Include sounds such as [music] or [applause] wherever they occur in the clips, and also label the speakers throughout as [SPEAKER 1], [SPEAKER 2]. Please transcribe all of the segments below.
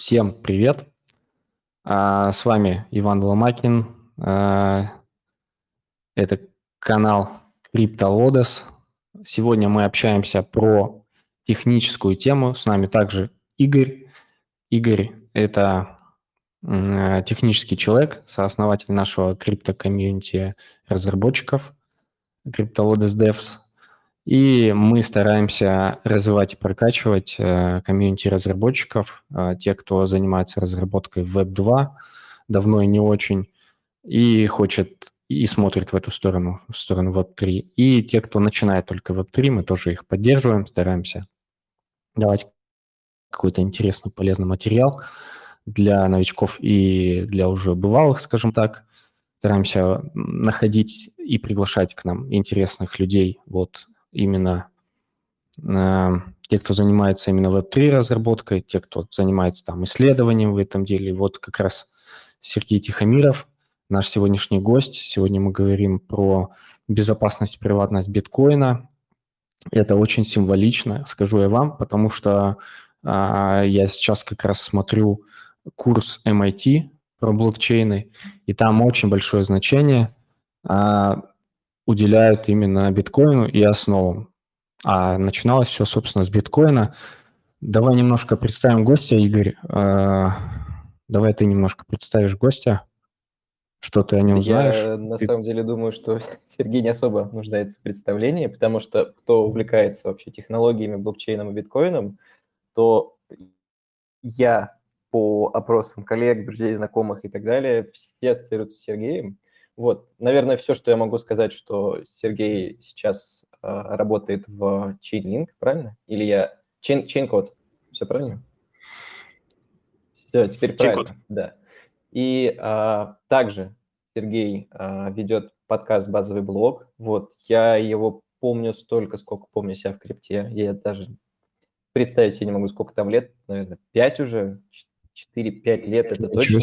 [SPEAKER 1] Всем привет! А, с вами Иван Ломакин. А, это канал CryptoLodes. Сегодня мы общаемся про техническую тему. С нами также Игорь. Игорь – это технический человек, сооснователь нашего крипто-комьюнити разработчиков CryptoLodes Devs – и мы стараемся развивать и прокачивать э, комьюнити разработчиков, э, те, кто занимается разработкой Web2, давно и не очень, и хочет и смотрит в эту сторону, в сторону Web3. И те, кто начинает только Web3, мы тоже их поддерживаем, стараемся давать какой-то интересный, полезный материал для новичков и для уже бывалых, скажем так. Стараемся находить и приглашать к нам интересных людей, вот именно э, те, кто занимается именно Web3 разработкой, те, кто занимается там исследованием в этом деле. Вот как раз Сергей Тихомиров, наш сегодняшний гость. Сегодня мы говорим про безопасность и приватность биткоина. Это очень символично, скажу я вам, потому что а, я сейчас как раз смотрю курс MIT про блокчейны, и там очень большое значение а, уделяют именно биткоину и основам. А начиналось все, собственно, с биткоина. Давай немножко представим гостя, Игорь. А, давай ты немножко представишь гостя, что ты о нем
[SPEAKER 2] Я
[SPEAKER 1] знаешь.
[SPEAKER 2] Я на
[SPEAKER 1] ты...
[SPEAKER 2] самом деле думаю, что [laughs] Сергей не особо нуждается в представлении, потому что кто увлекается вообще технологиями, блокчейном и биткоином, то я по опросам коллег, друзей, знакомых и так далее, все ассоциируются с Сергеем. Вот, наверное, все, что я могу сказать, что Сергей сейчас э, работает в Chainlink, правильно? Или я... Chain, Chaincode, все правильно? Все, теперь правильно, Chain да. И э, также Сергей э, ведет подкаст «Базовый блог». Вот, я его помню столько, сколько помню себя в крипте. Я даже представить себе не могу, сколько там лет, наверное, 5 уже, 4-5 лет, это точно.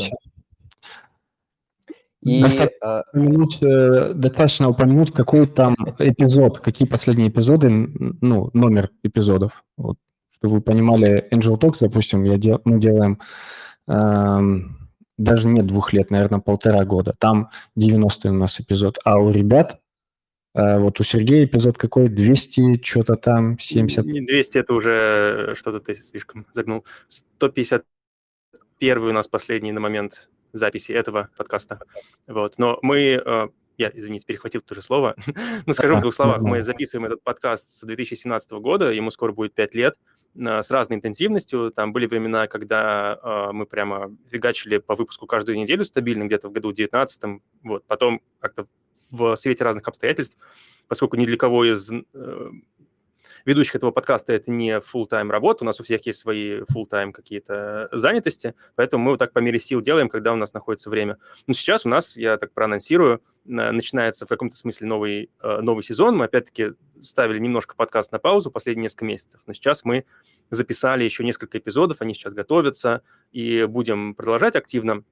[SPEAKER 1] И, достаточно, упомянуть, э, достаточно упомянуть, какой там эпизод, какие последние эпизоды, ну, номер эпизодов. Вот, чтобы вы понимали, Angel Talks, допустим, я дел, мы делаем эм, даже нет двух лет, наверное, полтора года. Там 90 у нас эпизод. А у ребят, э, вот у Сергея эпизод какой? 200, что-то там, 70?
[SPEAKER 3] Не 200, это уже что-то ты слишком загнул. 151 у нас последний на момент записи этого подкаста. Вот. Но мы, э, я, извините, перехватил то же слово, [laughs] но скажу в двух словах, мы записываем этот подкаст с 2017 года, ему скоро будет 5 лет, с разной интенсивностью. Там были времена, когда э, мы прямо фигачили по выпуску каждую неделю стабильно, где-то в году 19 вот. Потом как-то в свете разных обстоятельств, поскольку ни для кого из э, ведущих этого подкаста это не full-time работа, у нас у всех есть свои full-time какие-то занятости, поэтому мы вот так по мере сил делаем, когда у нас находится время. Но сейчас у нас, я так проанонсирую, начинается в каком-то смысле новый, э, новый сезон. Мы опять-таки ставили немножко подкаст на паузу последние несколько месяцев, но сейчас мы записали еще несколько эпизодов, они сейчас готовятся, и будем продолжать активно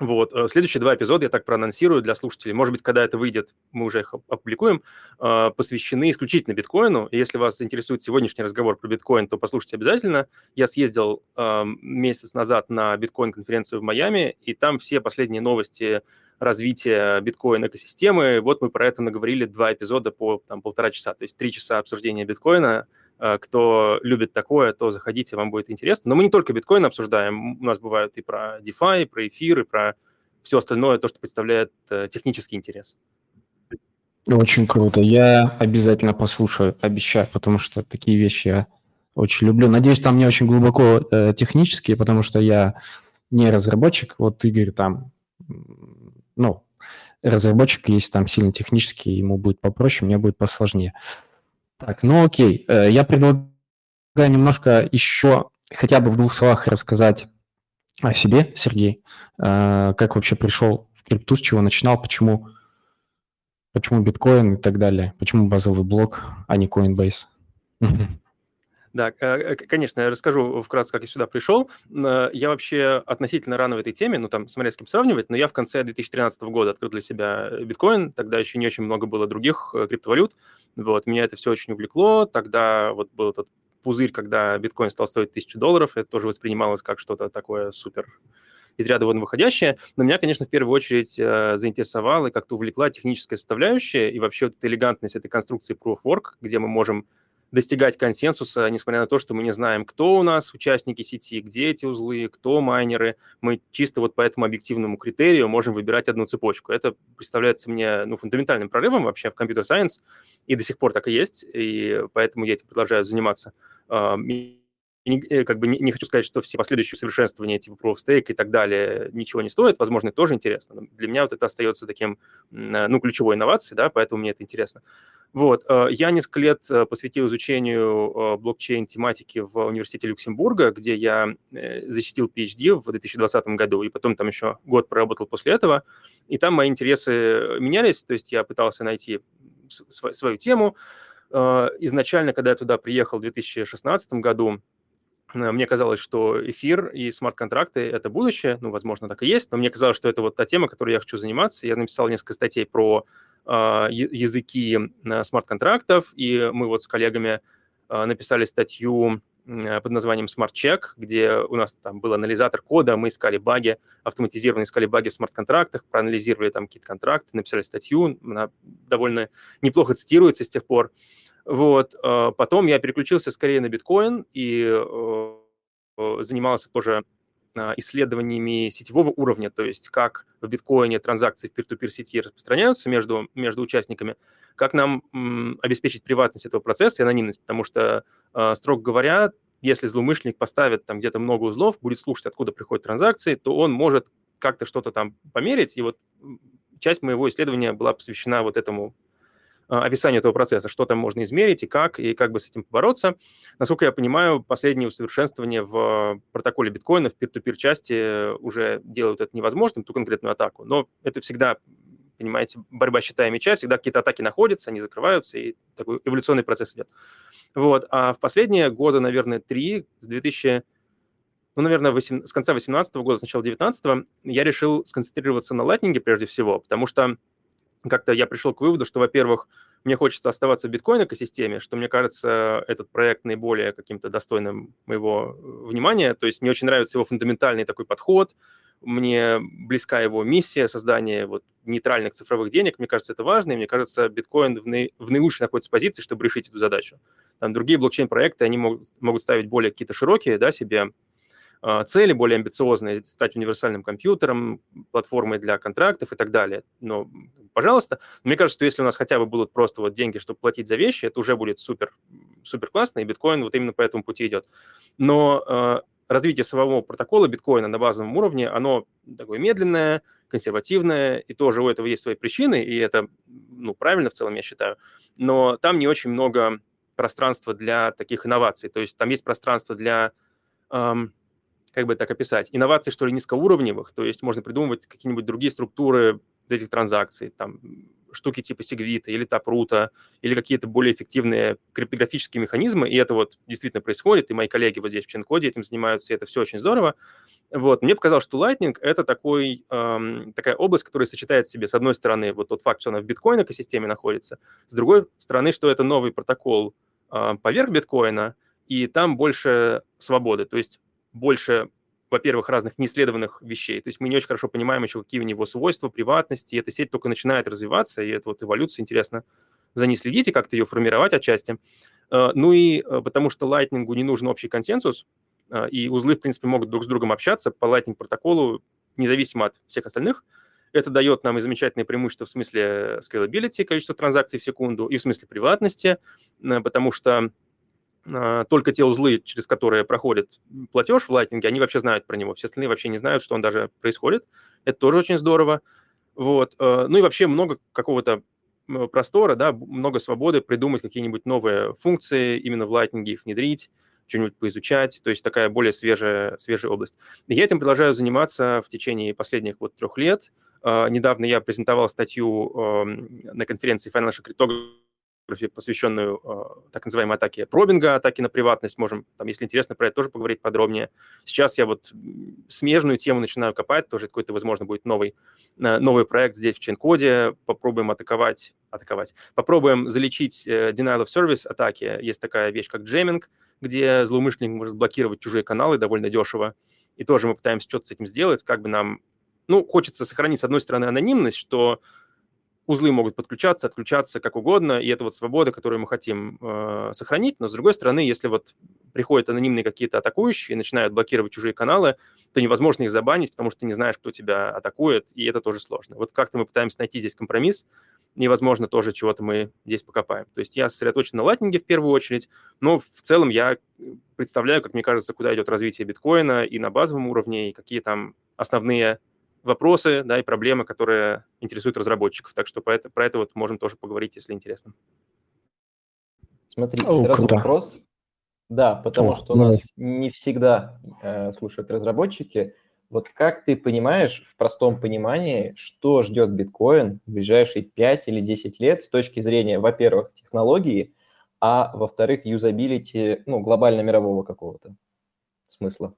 [SPEAKER 3] вот. Э, следующие два эпизода я так проанонсирую для слушателей. Может быть, когда это выйдет, мы уже их опубликуем, э, посвящены исключительно биткоину. Если вас интересует сегодняшний разговор про биткоин, то послушайте обязательно. Я съездил эм, месяц назад на биткоин-конференцию в Майами, и там все последние новости развития биткоин-экосистемы. Вот мы про это наговорили два эпизода по там, полтора часа. То есть три часа обсуждения биткоина – кто любит такое, то заходите, вам будет интересно. Но мы не только биткоин обсуждаем, у нас бывают и про DeFi, и про эфир, и про все остальное, то, что представляет э, технический интерес.
[SPEAKER 1] Очень круто. Я обязательно послушаю, обещаю, потому что такие вещи я очень люблю. Надеюсь, там не очень глубоко э, технические, потому что я не разработчик. Вот Игорь там, ну, разработчик, если там сильно технический, ему будет попроще, мне будет посложнее. Так, ну окей. Э, я предлагаю немножко еще хотя бы в двух словах рассказать о себе, Сергей. Э, как вообще пришел в крипту, с чего начинал, почему, почему биткоин и так далее, почему базовый блок, а не Coinbase.
[SPEAKER 3] Да, э, конечно, я расскажу вкратце, как я сюда пришел. Я вообще относительно рано в этой теме, ну, там, смотря с кем сравнивать, но я в конце 2013 года открыл для себя биткоин, тогда еще не очень много было других криптовалют, вот, меня это все очень увлекло, тогда вот был этот пузырь, когда биткоин стал стоить тысячу долларов, это тоже воспринималось как что-то такое супер из ряда вон выходящее. Но меня, конечно, в первую очередь э, заинтересовала и как-то увлекла техническая составляющая и вообще вот эта элегантность этой конструкции Proof of Work, где мы можем достигать консенсуса, несмотря на то, что мы не знаем, кто у нас участники сети, где эти узлы, кто майнеры. Мы чисто вот по этому объективному критерию можем выбирать одну цепочку. Это представляется мне ну, фундаментальным прорывом вообще в компьютер-сайенс, и до сих пор так и есть, и поэтому я этим продолжаю заниматься. Э, как бы не, не хочу сказать, что все последующие усовершенствования типа Proof of Stake и так далее ничего не стоят, возможно, это тоже интересно. Но для меня вот это остается таким, э, ну, ключевой инновацией, да, поэтому мне это интересно. Вот, э, я несколько лет посвятил изучению блокчейн-тематики в университете Люксембурга, где я защитил PhD в 2020 году, и потом там еще год проработал после этого, и там мои интересы менялись, то есть я пытался найти свою тему. Изначально, когда я туда приехал в 2016 году, мне казалось, что эфир и смарт-контракты – это будущее, ну, возможно, так и есть, но мне казалось, что это вот та тема, которой я хочу заниматься. Я написал несколько статей про э, языки э, смарт-контрактов, и мы вот с коллегами э, написали статью под названием Smart Check, где у нас там был анализатор кода, мы искали баги, автоматизированно искали баги в смарт-контрактах, проанализировали там какие-то контракты, написали статью, она довольно неплохо цитируется с тех пор. Вот. А, потом я переключился скорее на биткоин и занимался тоже а, исследованиями сетевого уровня, то есть как в биткоине транзакции в peer-to-peer сети распространяются между, между участниками, как нам обеспечить приватность этого процесса и анонимность, потому что, э, строго говоря, если злоумышленник поставит там где-то много узлов, будет слушать, откуда приходят транзакции, то он может как-то что-то там померить, и вот часть моего исследования была посвящена вот этому а, описанию этого процесса, что там можно измерить и как, и как бы с этим побороться. Насколько я понимаю, последние усовершенствования в протоколе биткоина в peer-to-peer части уже делают это невозможным, ту конкретную атаку, но это всегда понимаете, борьба щита и меча, всегда какие-то атаки находятся, они закрываются, и такой эволюционный процесс идет. Вот. А в последние годы, наверное, три, с 2000, ну, наверное, 8, с конца 2018 года, с начала 2019, я решил сконцентрироваться на Lightning прежде всего, потому что как-то я пришел к выводу, что, во-первых, мне хочется оставаться в биткоин-экосистеме, что, мне кажется, этот проект наиболее каким-то достойным моего э, внимания. То есть мне очень нравится его фундаментальный такой подход, мне близка его миссия создания вот нейтральных цифровых денег. Мне кажется, это важно, и мне кажется, биткоин в, наи, в наилучшей находится позиции, чтобы решить эту задачу. Там другие блокчейн-проекты, они могут, могут ставить более какие-то широкие да, себе цели более амбициозные, стать универсальным компьютером, платформой для контрактов и так далее. Но, пожалуйста, мне кажется, что если у нас хотя бы будут просто вот деньги, чтобы платить за вещи, это уже будет супер, супер классно, и биткоин вот именно по этому пути идет. Но э, развитие самого протокола биткоина на базовом уровне, оно такое медленное, консервативное, и тоже у этого есть свои причины, и это, ну, правильно в целом, я считаю. Но там не очень много пространства для таких инноваций. То есть там есть пространство для эм, как бы так описать, инноваций, что ли, низкоуровневых, то есть можно придумывать какие-нибудь другие структуры этих транзакций, там, штуки типа Segwit или Taproot, или какие-то более эффективные криптографические механизмы, и это вот действительно происходит, и мои коллеги вот здесь в Ченкоде этим занимаются, и это все очень здорово. Вот, мне показалось, что Lightning — это такой, эм, такая область, которая сочетает в себе, с одной стороны, вот тот факт, что она в биткоин-экосистеме находится, с другой стороны, что это новый протокол э, поверх биткоина, и там больше свободы. То есть больше, во-первых, разных неисследованных вещей. То есть мы не очень хорошо понимаем еще, какие у него свойства, приватности. И эта сеть только начинает развиваться, и это вот эволюция, интересно за ней следить и как-то ее формировать отчасти. Э, ну и э, потому что Lightning не нужен общий консенсус, э, и узлы, в принципе, могут друг с другом общаться по Lightning протоколу, независимо от всех остальных. Это дает нам и замечательные преимущества в смысле scalability, количества транзакций в секунду, и в смысле приватности, потому что только те узлы, через которые проходит платеж в Lightning, они вообще знают про него. Все остальные вообще не знают, что он даже происходит. Это тоже очень здорово. Вот. Э, ну и вообще много какого-то простора, да, много свободы придумать какие-нибудь новые функции именно в Lightning, их внедрить, что-нибудь поизучать, то есть такая более свежая, свежая область. Я этим продолжаю заниматься в течение последних вот трех лет. А, недавно я презентовал статью эм, на конференции Financial Cryptography посвященную э, так называемой атаке пробинга, атаке на приватность. Можем, там, если интересно, про это тоже поговорить подробнее. Сейчас я вот смежную тему начинаю копать, тоже какой-то, возможно, будет новый, э, новый проект здесь в чейн-коде. Попробуем атаковать, атаковать. Попробуем залечить э, denial of service атаки. Есть такая вещь, как джеминг, где злоумышленник может блокировать чужие каналы довольно дешево. И тоже мы пытаемся что-то с этим сделать, как бы нам... Ну, хочется сохранить, с одной стороны, анонимность, что узлы могут подключаться, отключаться как угодно, и это вот свобода, которую мы хотим э, сохранить. Но, с другой стороны, если вот приходят анонимные какие-то атакующие и начинают блокировать чужие каналы, то невозможно их забанить, потому что ты не знаешь, кто тебя атакует, и это тоже сложно. Вот как-то мы пытаемся найти здесь компромисс, невозможно тоже чего-то мы здесь покопаем. То есть я сосредоточен на лайтнинге в первую очередь, но в целом я представляю, как мне кажется, куда идет развитие биткоина и на базовом уровне, и какие там основные вопросы да, и проблемы, которые интересуют разработчиков. Так что про это, про это вот можем тоже поговорить, если интересно.
[SPEAKER 2] Смотри, О, сразу круто. вопрос. Да, потому О, что у нас не всегда э, слушают разработчики. Вот как ты понимаешь в простом понимании, что ждет биткоин в ближайшие 5 или 10 лет с точки зрения, во-первых, технологии, а во-вторых, юзабилити, ну, глобально-мирового какого-то смысла?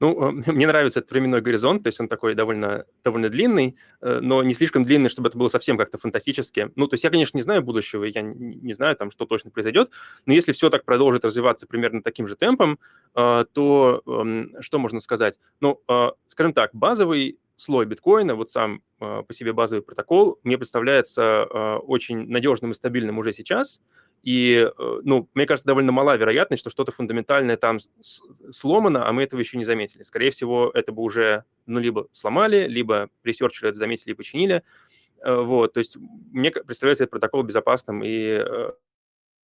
[SPEAKER 3] Ну, [laughs] мне нравится этот временной горизонт, то есть он такой довольно, довольно длинный, э, но не слишком длинный, чтобы это было совсем как-то фантастически. Ну, то есть я, конечно, не знаю будущего, я не знаю там, что точно произойдет, но если все так продолжит развиваться примерно таким же темпом, э, то эм, что можно сказать? Ну, э, скажем так, базовый слой биткоина, вот сам по себе базовый протокол, мне представляется очень надежным и стабильным уже сейчас, и, э, ну, мне кажется, довольно мала вероятность, что что-то фундаментальное там сломано, а мы этого еще не заметили. Скорее всего, это бы уже, ну, либо сломали, либо ресерчеры это заметили и починили. Э, вот, то есть мне представляется этот протокол безопасным и э,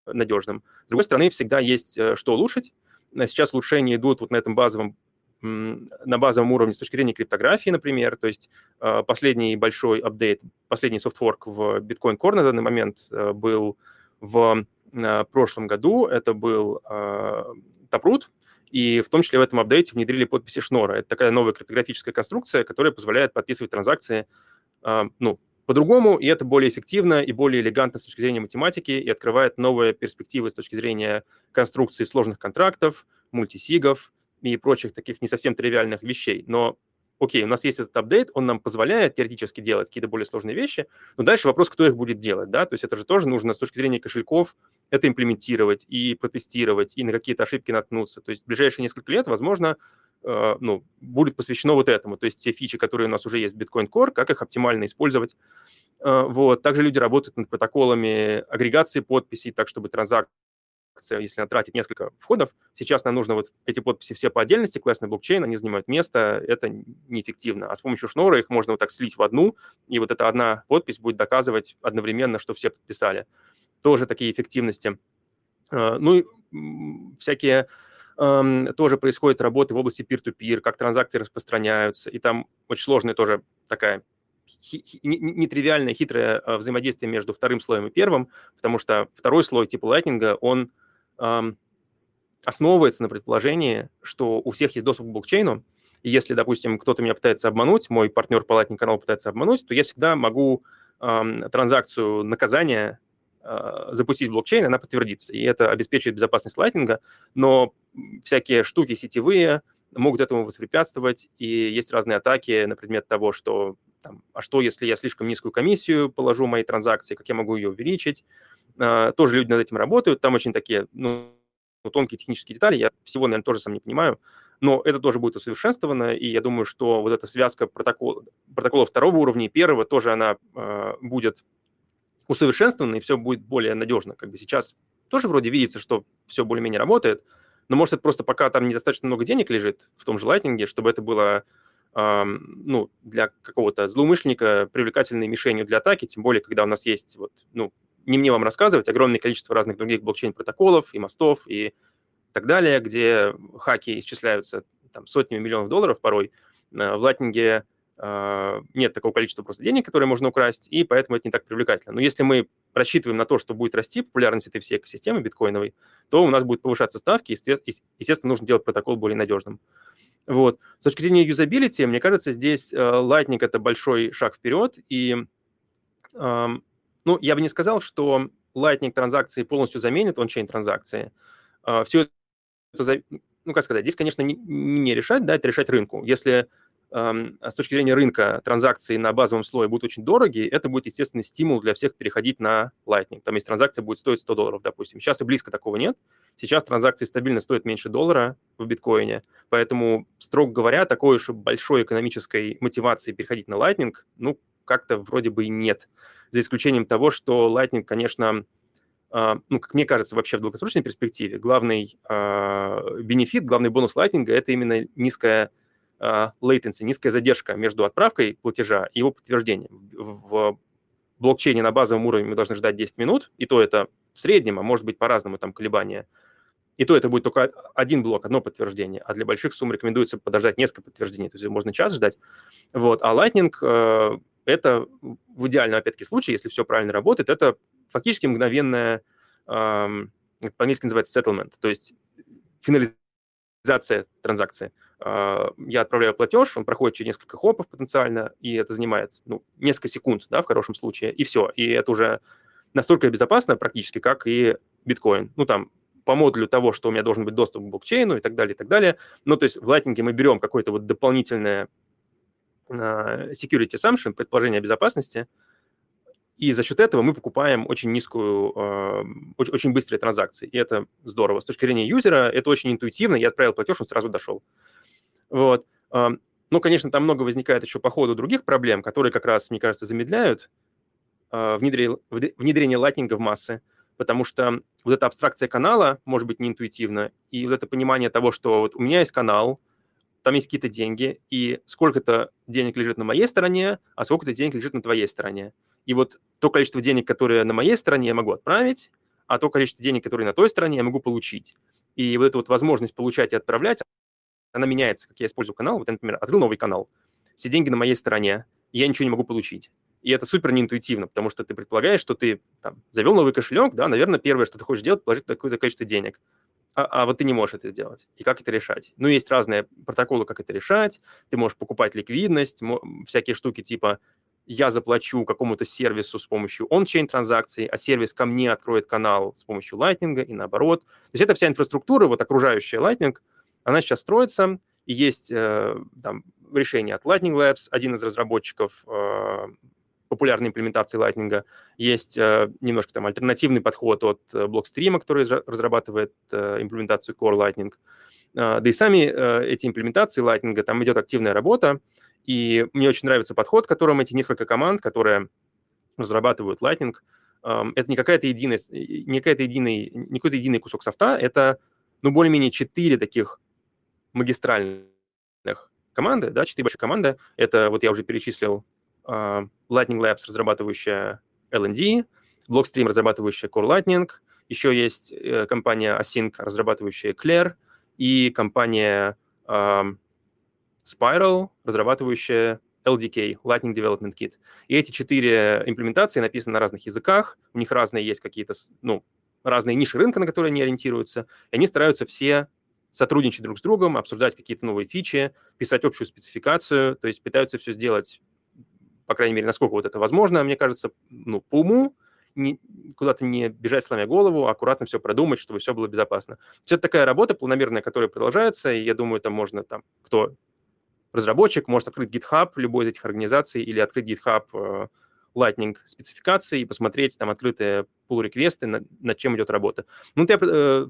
[SPEAKER 3] надежным. С другой стороны, всегда есть что улучшить. Сейчас улучшения идут вот на этом базовом на базовом уровне с точки зрения криптографии, например. То есть последний большой апдейт, последний софтворк в Bitcoin Core на данный момент был в э, прошлом году. Это был э, Taproot, и в том числе в этом апдейте внедрили подписи Шнора. Это такая новая криптографическая конструкция, которая позволяет подписывать транзакции э, ну, по-другому, и это более эффективно и более элегантно с точки зрения математики, и открывает новые перспективы с точки зрения конструкции сложных контрактов, мультисигов и прочих таких не совсем тривиальных вещей. Но окей, у нас есть этот апдейт, он нам позволяет теоретически делать какие-то более сложные вещи, но дальше вопрос, кто их будет делать, да, то есть это же тоже нужно с точки зрения кошельков это имплементировать и протестировать, и на какие-то ошибки наткнуться. То есть в ближайшие несколько лет, возможно, э, ну, будет посвящено вот этому, то есть те фичи, которые у нас уже есть в Bitcoin Core, как их оптимально использовать. Э, вот. Также люди работают над протоколами агрегации подписей, так чтобы транзакции если она тратит несколько входов, сейчас нам нужно вот эти подписи все по отдельности, классный блокчейн, они занимают место, это неэффективно. А с помощью шнора их можно вот так слить в одну, и вот эта одна подпись будет доказывать одновременно, что все подписали. Тоже такие эффективности. А, ну и всякие тоже происходят работы в области peer-to-peer, как транзакции распространяются, и там очень сложная тоже такая нетривиальное, хитрое а, взаимодействие между вторым слоем и первым, потому что второй слой типа Lightning, он основывается на предположении, что у всех есть доступ к блокчейну, и если, допустим, кто-то меня пытается обмануть, мой партнер по Lightning каналу пытается обмануть, то я всегда могу эм, транзакцию наказания э, запустить в блокчейн, она подтвердится, и это обеспечивает безопасность Lightning, но всякие штуки сетевые могут этому воспрепятствовать, и есть разные атаки на предмет того, что там, а что, если я слишком низкую комиссию положу мои транзакции, как я могу ее увеличить, а, тоже люди над этим работают. Там очень такие ну, тонкие технические детали. Я всего, наверное, тоже сам не понимаю. Но это тоже будет усовершенствовано, и я думаю, что вот эта связка протокол, протокола второго уровня и первого тоже она э, будет усовершенствована, и все будет более надежно. Как бы сейчас тоже вроде видится, что все более-менее работает, но может это просто пока там недостаточно много денег лежит в том же Lightning, чтобы это было э, ну, для какого-то злоумышленника привлекательной мишенью для атаки, тем более, когда у нас есть вот, ну, не мне вам рассказывать, огромное количество разных других блокчейн-протоколов и мостов и так далее, где хаки исчисляются там, сотнями миллионов долларов порой. Э, в Латнинге э, нет такого количества просто денег, которые можно украсть, и поэтому это не так привлекательно. Но если мы рассчитываем на то, что будет расти популярность этой всей экосистемы биткоиновой, то у нас будут повышаться ставки, и, естественно, нужно делать протокол более надежным. Вот. С точки зрения юзабилити, мне кажется, здесь э, Lightning – это большой шаг вперед, и ну, я бы не сказал, что Lightning транзакции полностью заменит он-чейн транзакции. Uh, все это, ну, как сказать, здесь, конечно, не, не решать, да, это решать рынку. Если а с точки зрения рынка транзакции на базовом слое будут очень дорогие, это будет, естественно, стимул для всех переходить на Lightning. Там, если транзакция будет стоить 100 долларов, допустим. Сейчас и близко такого нет. Сейчас транзакции стабильно стоят меньше доллара в биткоине, поэтому, строго говоря, такой уж большой экономической мотивации переходить на Lightning, ну, как-то вроде бы и нет. За исключением того, что Lightning, конечно, а, ну, как мне кажется, вообще в долгосрочной перспективе, главный э, бенефит, главный бонус Lightning – это именно низкая э, latency, низкая задержка между отправкой платежа и его подтверждением. В, блокчейне на базовом уровне мы должны ждать 10 минут, и то это в среднем, а может быть по-разному там колебания. И то это будет только один блок, одно подтверждение, а для больших сумм рекомендуется подождать несколько подтверждений, то есть можно час ждать. Вот. А Lightning э, это в идеальном, опять-таки, случае, если все правильно работает, это фактически мгновенная, по-английски называется settlement, то есть финализация транзакции. А, я отправляю платеж, он проходит через несколько хопов потенциально, и это занимает ну, несколько секунд, да, в хорошем случае, и все. И это уже настолько безопасно практически, как и биткоин. Ну, там, по модулю того, что у меня должен быть доступ к блокчейну и так далее, и так далее. Ну, то есть в Lightning мы берем какое-то вот дополнительное uh, security assumption, предположение безопасности, и за счет этого мы покупаем очень низкую, э, очень, быстрые транзакции. И это здорово. С точки зрения юзера это очень интуитивно. Я отправил платеж, он сразу дошел. Вот. Ну, конечно, там много возникает еще по ходу других проблем, которые как раз, мне кажется, замедляют внедрение, внедрение лайтнинга в массы, потому что вот эта абстракция канала может быть неинтуитивна, и вот это понимание того, что вот у меня есть канал, там есть какие-то деньги, и сколько-то денег лежит на моей стороне, а сколько-то денег лежит на твоей стороне. И вот то количество денег, которое на моей стороне, я могу отправить, а то количество денег, которые на той стороне, я могу получить. И вот эта вот возможность получать и отправлять, она меняется, как я использую канал. Вот я, например, открыл новый канал, все деньги на моей стороне, я ничего не могу получить. И это супер неинтуитивно, потому что ты предполагаешь, что ты там, завел новый кошелек, да, наверное, первое, что ты хочешь делать, положить какое-то количество денег. А, а вот ты не можешь это сделать. И как это решать? Ну, есть разные протоколы, как это решать. Ты можешь покупать ликвидность, всякие штуки типа я заплачу какому-то сервису с помощью он-чейн транзакций, а сервис ко мне откроет канал с помощью Lightning и наоборот. То есть это вся инфраструктура, вот окружающая Lightning, она сейчас строится, и есть э, там, решение от Lightning Labs, один из разработчиков э, популярной имплементации Lightning. Есть э, немножко там альтернативный подход от э, Blockstream, который разрабатывает имплементацию Core Lightning. Да и сами эти имплементации Lightning, там идет активная работа, и мне очень нравится подход, которым эти несколько команд, которые разрабатывают Lightning, это не какая-то единая, не какая-то единый, не какой-то единый кусок софта, это, ну, более-менее четыре таких магистральных команды, да, четыре больших команды. Это, вот я уже перечислил, Lightning Labs, разрабатывающая LND, Blockstream, разрабатывающая Core Lightning, еще есть э, компания Async, разрабатывающая Claire, и компания Spiral, разрабатывающая LDK, Lightning Development Kit. И эти четыре имплементации написаны на разных языках, у них разные есть какие-то, ну, разные ниши рынка, на которые они ориентируются, и они стараются все сотрудничать друг с другом, обсуждать какие-то новые фичи, писать общую спецификацию, то есть пытаются все сделать, по крайней мере, насколько вот это возможно, мне кажется, ну, по уму, не, куда-то не бежать сломя голову, а аккуратно все продумать, чтобы все было безопасно. Все это такая работа планомерная, которая продолжается, и я думаю, там можно, там, кто разработчик может открыть GitHub любой из этих организаций или открыть GitHub э, Lightning спецификации и посмотреть там открытые pull реквесты над, над чем идет работа. Ну, я э,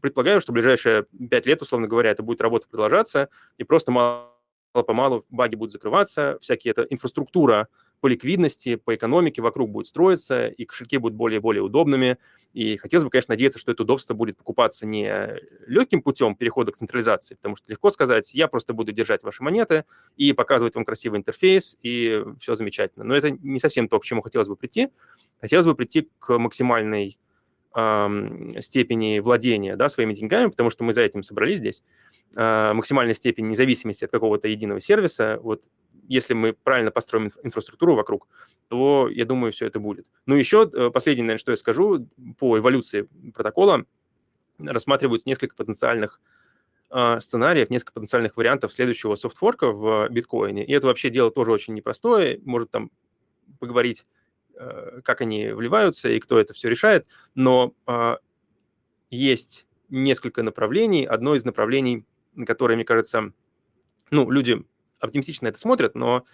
[SPEAKER 3] предполагаю, что в ближайшие пять лет, условно говоря, это будет работа продолжаться, и просто мало-помалу баги будут закрываться, всякие это инфраструктура по ликвидности, по экономике вокруг будет строиться, и кошельки будут более и более удобными. И хотелось бы, конечно, надеяться, что это удобство будет покупаться не легким путем перехода к централизации, потому что легко сказать, я просто буду держать ваши монеты и показывать вам красивый интерфейс, и все замечательно. Но это не совсем то, к чему хотелось бы прийти. Хотелось бы прийти к максимальной эм, степени владения да, своими деньгами, потому что мы за этим собрались здесь, э, максимальной степени независимости от какого-то единого сервиса. Вот если мы правильно построим инфраструктуру вокруг, то, я думаю, все это будет. Ну, еще э, последнее, наверное, что я скажу, по эволюции протокола рассматривают несколько потенциальных э, сценариев, несколько потенциальных вариантов следующего софтворка в биткоине. И это вообще дело тоже очень непростое. Может там поговорить, э, как они вливаются и кто это все решает. Но э, есть несколько направлений. Одно из направлений, которое, мне кажется, ну, люди оптимистично это смотрят, но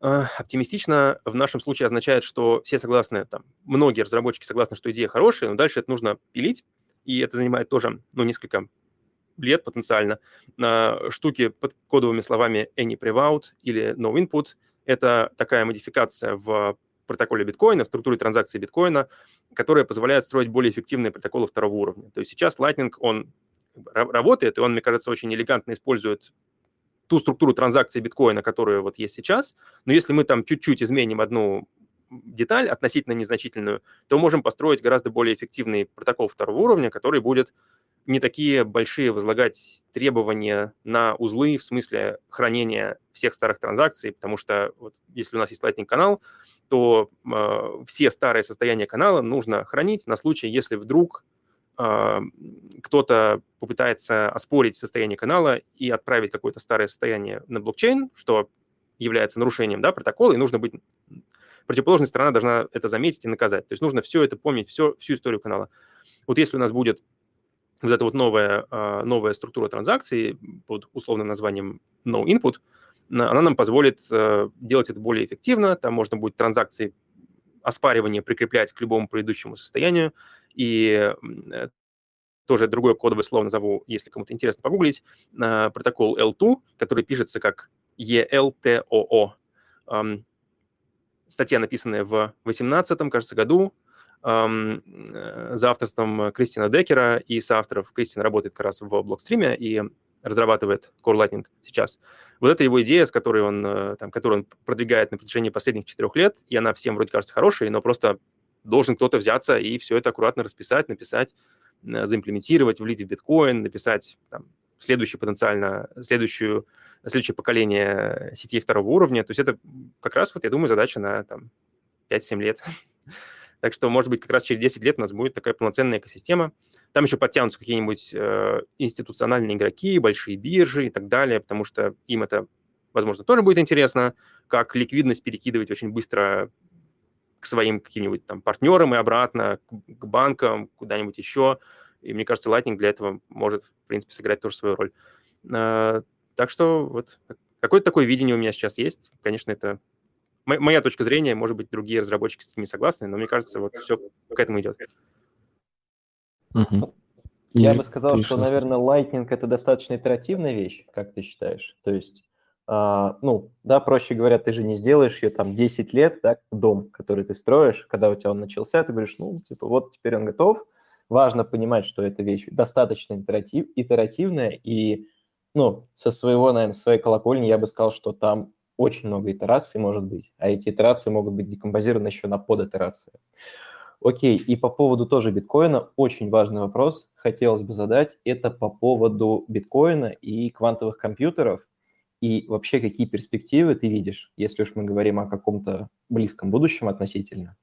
[SPEAKER 3] э, оптимистично в нашем случае означает, что все согласны, там, многие разработчики согласны, что идея хорошая, но дальше это нужно пилить, и это занимает тоже, ну, несколько лет потенциально. Э, штуки под кодовыми словами any prevout или no input – это такая модификация в протоколе биткоина, в структуре транзакции биткоина, которая позволяет строить более эффективные протоколы второго уровня. То есть сейчас Lightning, он работает, и он, мне кажется, очень элегантно использует ту структуру транзакции биткоина, которая вот есть сейчас, но если мы там чуть-чуть изменим одну деталь, относительно незначительную, то можем построить гораздо более эффективный протокол второго уровня, который будет не такие большие возлагать требования на узлы в смысле хранения всех старых транзакций, потому что вот, если у нас есть Lightning канал, то э, все старые состояния канала нужно хранить на случай, если вдруг кто-то попытается оспорить состояние канала и отправить какое-то старое состояние на блокчейн, что является нарушением да, протокола, и нужно быть... Противоположная сторона должна это заметить и наказать. То есть нужно все это помнить, все, всю историю канала. Вот если у нас будет вот эта вот новая, э, новая структура транзакций под условным названием no input, она нам позволит э, делать это более эффективно. Там можно будет транзакции оспаривания прикреплять к любому предыдущему состоянию. И э, тоже другое кодовое слово назову, если кому-то интересно погуглить, э, протокол L2, который пишется как ELTOO. Статья, написанная в 2018, кажется, году, за авторством Кристина Декера и соавторов. Кристина работает как раз в блокстриме, и разрабатывает Core Lightning сейчас. Вот это его идея, с которой он, э, там, которую он продвигает на протяжении последних четырех лет, и она всем вроде кажется хорошей, но просто должен кто-то взяться и все это аккуратно расписать, написать, э, заимплементировать, влить в биткоин, написать там, следующее потенциально, следующую, следующее поколение сетей второго уровня. То есть это как раз, вот, я думаю, задача на там, 5-7 лет. [laughs] так что, может быть, как раз через 10 лет у нас будет такая полноценная экосистема, там еще подтянутся какие-нибудь э, институциональные игроки, большие биржи и так далее, потому что им это, возможно, тоже будет интересно, как ликвидность перекидывать очень быстро к своим каким-нибудь там партнерам и обратно, к, банкам, куда-нибудь еще. И мне кажется, Lightning для этого может, в принципе, сыграть тоже свою роль. Э, так что вот какое-то такое видение у меня сейчас есть. Конечно, это моя точка зрения, может быть, другие разработчики с не согласны, но мне кажется, вот все к этому идет.
[SPEAKER 2] Угу. Я бы сказал, что, наверное, Lightning – это достаточно итеративная вещь, как ты считаешь? То есть, а, ну, да, проще говоря, ты же не сделаешь ее там 10 лет, да, дом, который ты строишь, когда у тебя он начался, ты говоришь, ну, типа, вот теперь он готов. Важно понимать, что эта вещь достаточно итератив, итеративная, и, ну, со своего, наверное, своей колокольни я бы сказал, что там очень много итераций может быть, а эти итерации могут быть декомпозированы еще на подитерации. Окей, и по поводу тоже биткоина очень важный вопрос хотелось бы задать. Это по поводу биткоина и квантовых компьютеров. И вообще, какие перспективы ты видишь, если уж мы говорим о каком-то близком будущем относительно?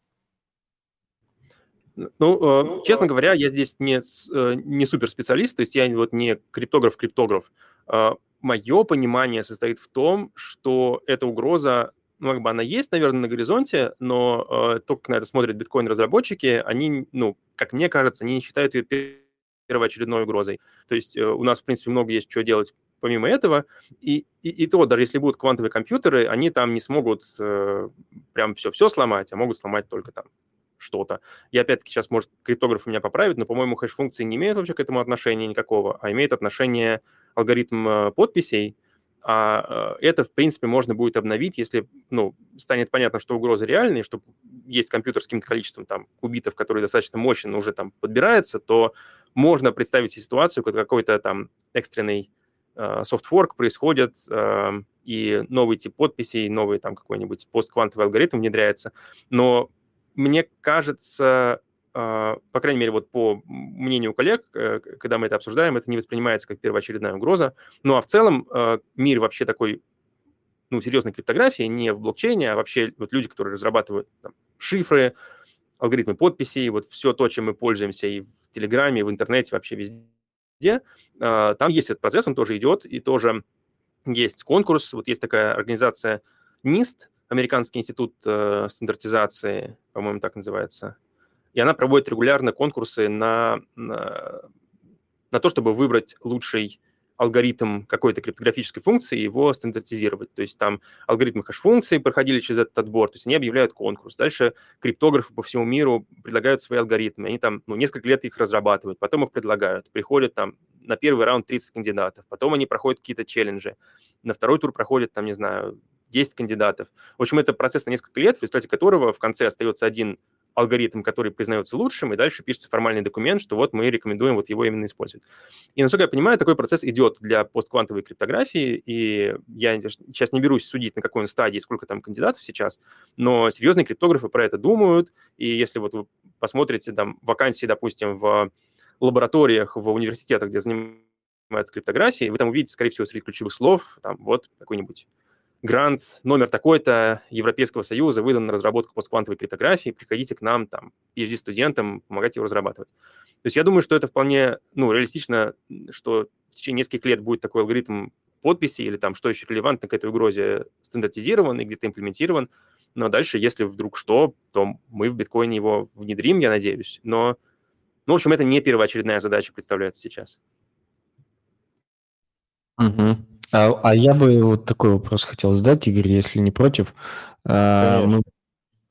[SPEAKER 3] Ну, э, честно говоря, я здесь не, э, не суперспециалист, то есть я вот не криптограф-криптограф. Э, Мое понимание состоит в том, что эта угроза ну, как бы она есть, наверное, на горизонте, но то, как на это смотрят биткоин-разработчики, они, ну, как мне кажется, они не считают ее первоочередной угрозой. То есть у нас, в принципе, много есть что делать помимо этого, и, и, и то, даже если будут квантовые компьютеры, они там не смогут э, прям все-все сломать, а могут сломать только там что-то. И опять-таки сейчас, может, криптограф меня поправит, но, по-моему, хэш-функции не имеют вообще к этому отношения никакого, а имеет отношение алгоритм э, подписей, а э, это, в принципе, можно будет обновить, если ну, станет понятно, что угроза реальная, что есть компьютер с каким-то количеством там, кубитов, который достаточно мощен, уже там подбирается, то можно представить ситуацию, когда какой-то там экстренный э, софтворк происходит, э, и новый тип подписей, новый там какой-нибудь постквантовый алгоритм внедряется. Но мне кажется, а, по крайней мере, вот по мнению коллег, э, когда мы это обсуждаем, это не воспринимается как первоочередная угроза. Ну а в целом мир вообще такой, ну, серьезной криптографии, не в блокчейне, а вообще вот люди, которые разрабатывают там, шифры, алгоритмы подписей, вот все то, чем мы пользуемся и в Телеграме, и в интернете, вообще везде, а, там есть этот процесс, он тоже идет, и тоже есть конкурс, вот есть такая организация NIST, Американский институт э, стандартизации, по-моему, так называется, и она проводит регулярно конкурсы на, на, на то, чтобы выбрать лучший алгоритм какой-то криптографической функции и его стандартизировать. То есть там алгоритмы хэш-функции проходили через этот отбор, то есть они объявляют конкурс. Дальше криптографы по всему миру предлагают свои алгоритмы. Они там ну, несколько лет их разрабатывают, потом их предлагают. Приходят там на первый раунд 30 кандидатов, потом они проходят какие-то челленджи. На второй тур проходят там, не знаю, 10 кандидатов. В общем, это процесс на несколько лет, в результате которого в конце остается один алгоритм, который признается лучшим, и дальше пишется формальный документ, что вот мы рекомендуем вот его именно использовать. И, насколько я понимаю, такой процесс идет для постквантовой криптографии, и я сейчас не берусь судить, на какой он стадии, сколько там кандидатов сейчас, но серьезные криптографы про это думают, и если вот вы посмотрите там вакансии, допустим, в лабораториях, в университетах, где занимаются криптографией, вы там увидите, скорее всего, среди ключевых слов, там вот какой-нибудь грант номер такой-то Европейского Союза выдан на разработку постквантовой криптографии, приходите к нам, там, PhD-студентам, помогайте его разрабатывать. То есть я думаю, что это вполне, ну, реалистично, что в течение нескольких лет будет такой алгоритм подписи или там, что еще релевантно к этой угрозе, стандартизирован и где-то имплементирован. Но дальше, если вдруг что, то мы в биткоине его внедрим, я надеюсь. Но, ну, в общем, это не первоочередная задача представляется сейчас.
[SPEAKER 1] Угу. А, а я бы вот такой вопрос хотел задать, Игорь, если не против. А, мы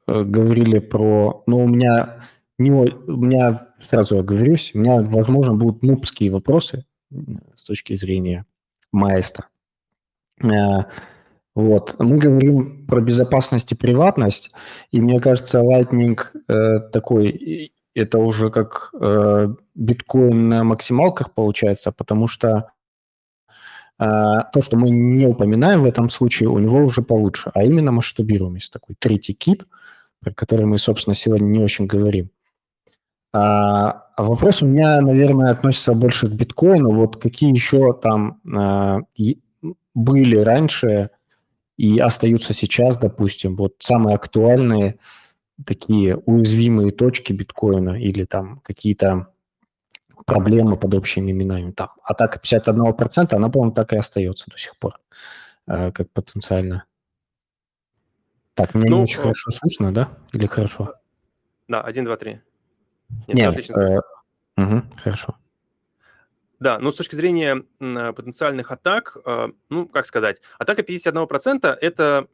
[SPEAKER 1] э, говорили про... Ну, у меня, не, у меня сразу оговорюсь, у меня, возможно, будут нубские вопросы с точки зрения маэстро. А, вот. Мы говорим про безопасность и приватность, и мне кажется, Lightning э, такой, это уже как э, биткоин на максималках получается, потому что то, что мы не упоминаем в этом случае, у него уже получше, а именно масштабируемость, такой третий кит, про который мы, собственно, сегодня не очень говорим. А, а вопрос у меня, наверное, относится больше к биткоину. Вот какие еще там а, были раньше и остаются сейчас, допустим, вот самые актуальные такие уязвимые точки биткоина или там какие-то проблемы под общими именами. Там атака 51%, она, по-моему, так и остается до сих пор, э, как потенциально. Так, меня ну, не очень э... хорошо слышно, да? Или хорошо?
[SPEAKER 3] Да, 1, 2, 3.
[SPEAKER 1] Нет, Нет отлично э... угу, хорошо.
[SPEAKER 3] Да, но с точки зрения потенциальных атак, э, ну, как сказать, атака 51% – это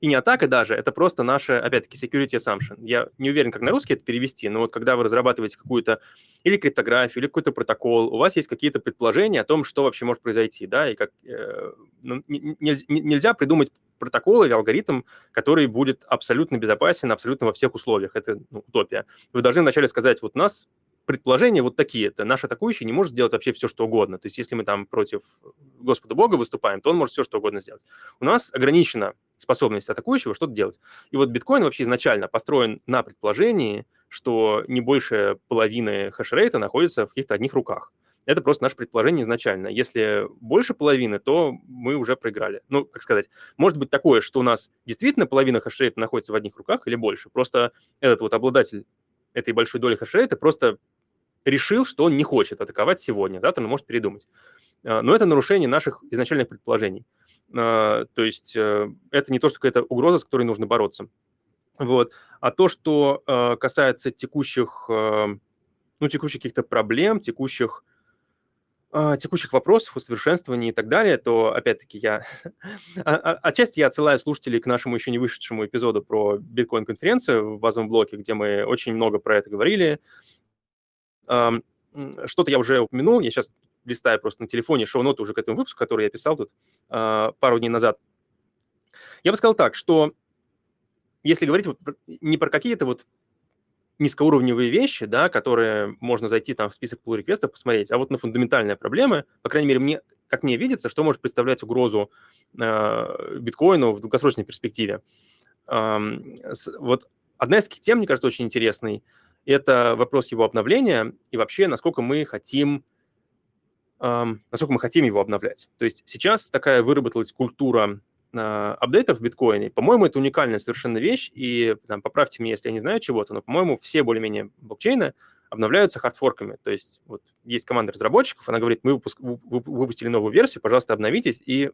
[SPEAKER 3] и не атака даже, это просто наша, опять-таки, security assumption. Я не уверен, как на русский это перевести, но вот когда вы разрабатываете какую-то или криптографию, или какой-то протокол, у вас есть какие-то предположения о том, что вообще может произойти, да, и как э, ну, нельзя, нельзя придумать протокол или алгоритм, который будет абсолютно безопасен абсолютно во всех условиях. Это ну, утопия. Вы должны вначале сказать, вот у нас предположения вот такие-то. Наш атакующий не может делать вообще все, что угодно. То есть если мы там против Господа Бога выступаем, то он может все, что угодно сделать. У нас ограничена способность атакующего что-то делать. И вот биткоин вообще изначально построен на предположении, что не больше половины хешрейта находится в каких-то одних руках. Это просто наше предположение изначально. Если больше половины, то мы уже проиграли. Ну, как сказать, может быть такое, что у нас действительно половина хешрейта находится в одних руках или больше. Просто этот вот обладатель этой большой доли хешрейта просто решил, что он не хочет атаковать сегодня. Завтра он может передумать. А, но это нарушение наших изначальных предположений. А, то есть э, это не то, что какая-то угроза, с которой нужно бороться. Вот. А то, что э, касается текущих, э, ну, текущих каких-то проблем, текущих, текущих вопросов, усовершенствований и так далее, то, опять-таки, я... [laughs] А, отчасти я отсылаю слушателей к нашему еще не вышедшему эпизоду про биткоин-конференцию в базовом блоке, где мы очень много про это говорили. Что-то я уже упомянул, я сейчас листаю просто на телефоне шоу-ноты уже к этому выпуску, который я писал тут э, пару дней назад. Я бы сказал так, что если говорить вот не про какие-то вот низкоуровневые вещи, да, которые можно зайти там в список pull реквестов посмотреть, а вот на фундаментальные проблемы, по крайней мере, мне, как мне видится, что может представлять угрозу э, биткоину в долгосрочной перспективе. Э, с, вот одна из таких тем, мне кажется, очень интересной, это вопрос его обновления и вообще, насколько мы хотим насколько мы хотим его обновлять. То есть сейчас такая выработалась культура а, апдейтов в биткоине. По-моему, это уникальная совершенно вещь, и там, поправьте меня, если я не знаю чего-то, но, по-моему, все более-менее блокчейны обновляются хардфорками. То есть вот есть команда разработчиков, она говорит, мы выпуск, выпустили новую версию, пожалуйста, обновитесь, и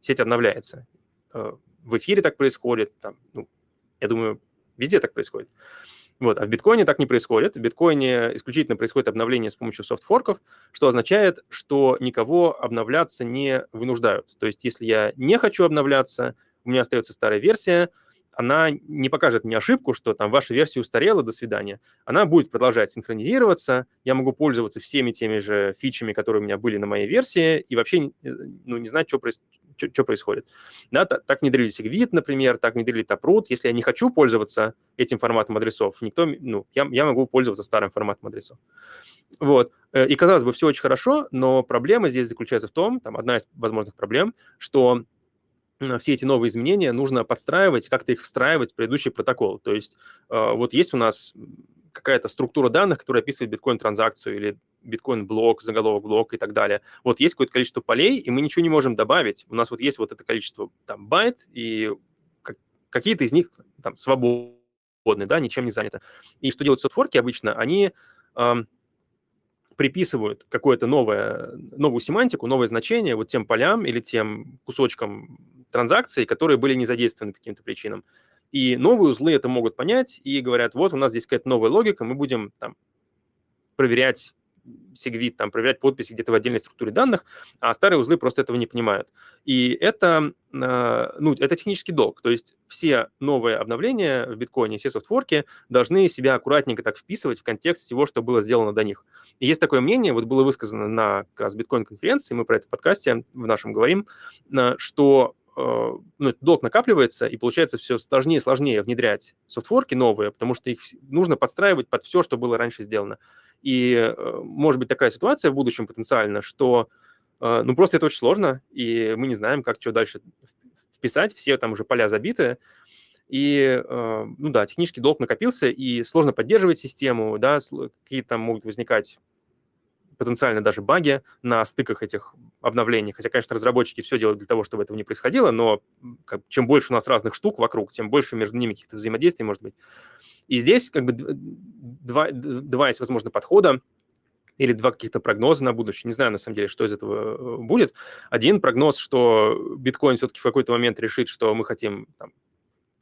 [SPEAKER 3] сеть обновляется. Э, в эфире так происходит, там, ну, я думаю, везде так происходит. Вот, а в биткоине так не происходит. В биткоине исключительно происходит обновление с помощью софтфорков, что означает, что никого обновляться не вынуждают. То есть если я не хочу обновляться, у меня остается старая версия, она не покажет мне ошибку, что там ваша версия устарела, до свидания. Она будет продолжать синхронизироваться, я могу пользоваться всеми теми же фичами, которые у меня были на моей версии, и вообще ну, не знать, что, проис... что, что происходит. Да, так, так внедрили Segwit, например, так внедрили Taproot. Если я не хочу пользоваться этим форматом адресов, никто, ну, я, я могу пользоваться старым форматом адресов. Вот. Э, и, казалось бы, все очень хорошо, но проблема здесь заключается в том, там одна из возможных проблем, что все эти новые изменения нужно подстраивать, как-то их встраивать в предыдущий протокол. То есть э, вот есть у нас какая-то структура данных, которая описывает биткоин-транзакцию или биткоин-блок, заголовок-блок и так далее. Вот есть какое-то количество полей, и мы ничего не можем добавить. У нас вот есть вот это количество там байт, и какие-то из них там свободны, да, ничем не заняты. И что делают софтворки обычно? Они эм, приписывают какое-то новое, новую семантику, новое значение вот тем полям или тем кусочкам транзакций, которые были не задействованы по каким-то причинам. И новые узлы это могут понять и говорят, вот у нас здесь какая-то новая логика, мы будем там проверять сегвит, там, проверять подписи где-то в отдельной структуре данных, а старые узлы просто этого не понимают. И это, а, ну, это технический долг. То есть все новые обновления в биткоине, все софтворки должны себя аккуратненько так вписывать в контекст всего, что было сделано до них. И есть такое мнение, вот было высказано на как раз биткоин-конференции, мы про это в подкасте в нашем говорим, а, что Э, ну, долг накапливается, и получается все сложнее и сложнее внедрять софтворки новые, потому что их нужно подстраивать под все, что было раньше сделано. И э, может быть такая ситуация в будущем потенциально, что э, ну просто это очень сложно, и мы не знаем, как что дальше вписать, все там уже поля забиты, и, ну да, технический долг накопился, и сложно поддерживать систему, да, какие-то там могут возникать потенциально даже баги на стыках этих обновлений. Хотя, конечно, разработчики все делают для того, чтобы этого не происходило, но как, чем больше у нас разных штук вокруг, тем больше между ними каких-то взаимодействий может быть. И здесь как бы два, два есть, возможно, подхода или два каких-то прогноза на будущее. Не знаю, на самом деле, что из этого э, будет. Один прогноз, что биткоин все-таки в какой-то момент решит, что мы хотим там,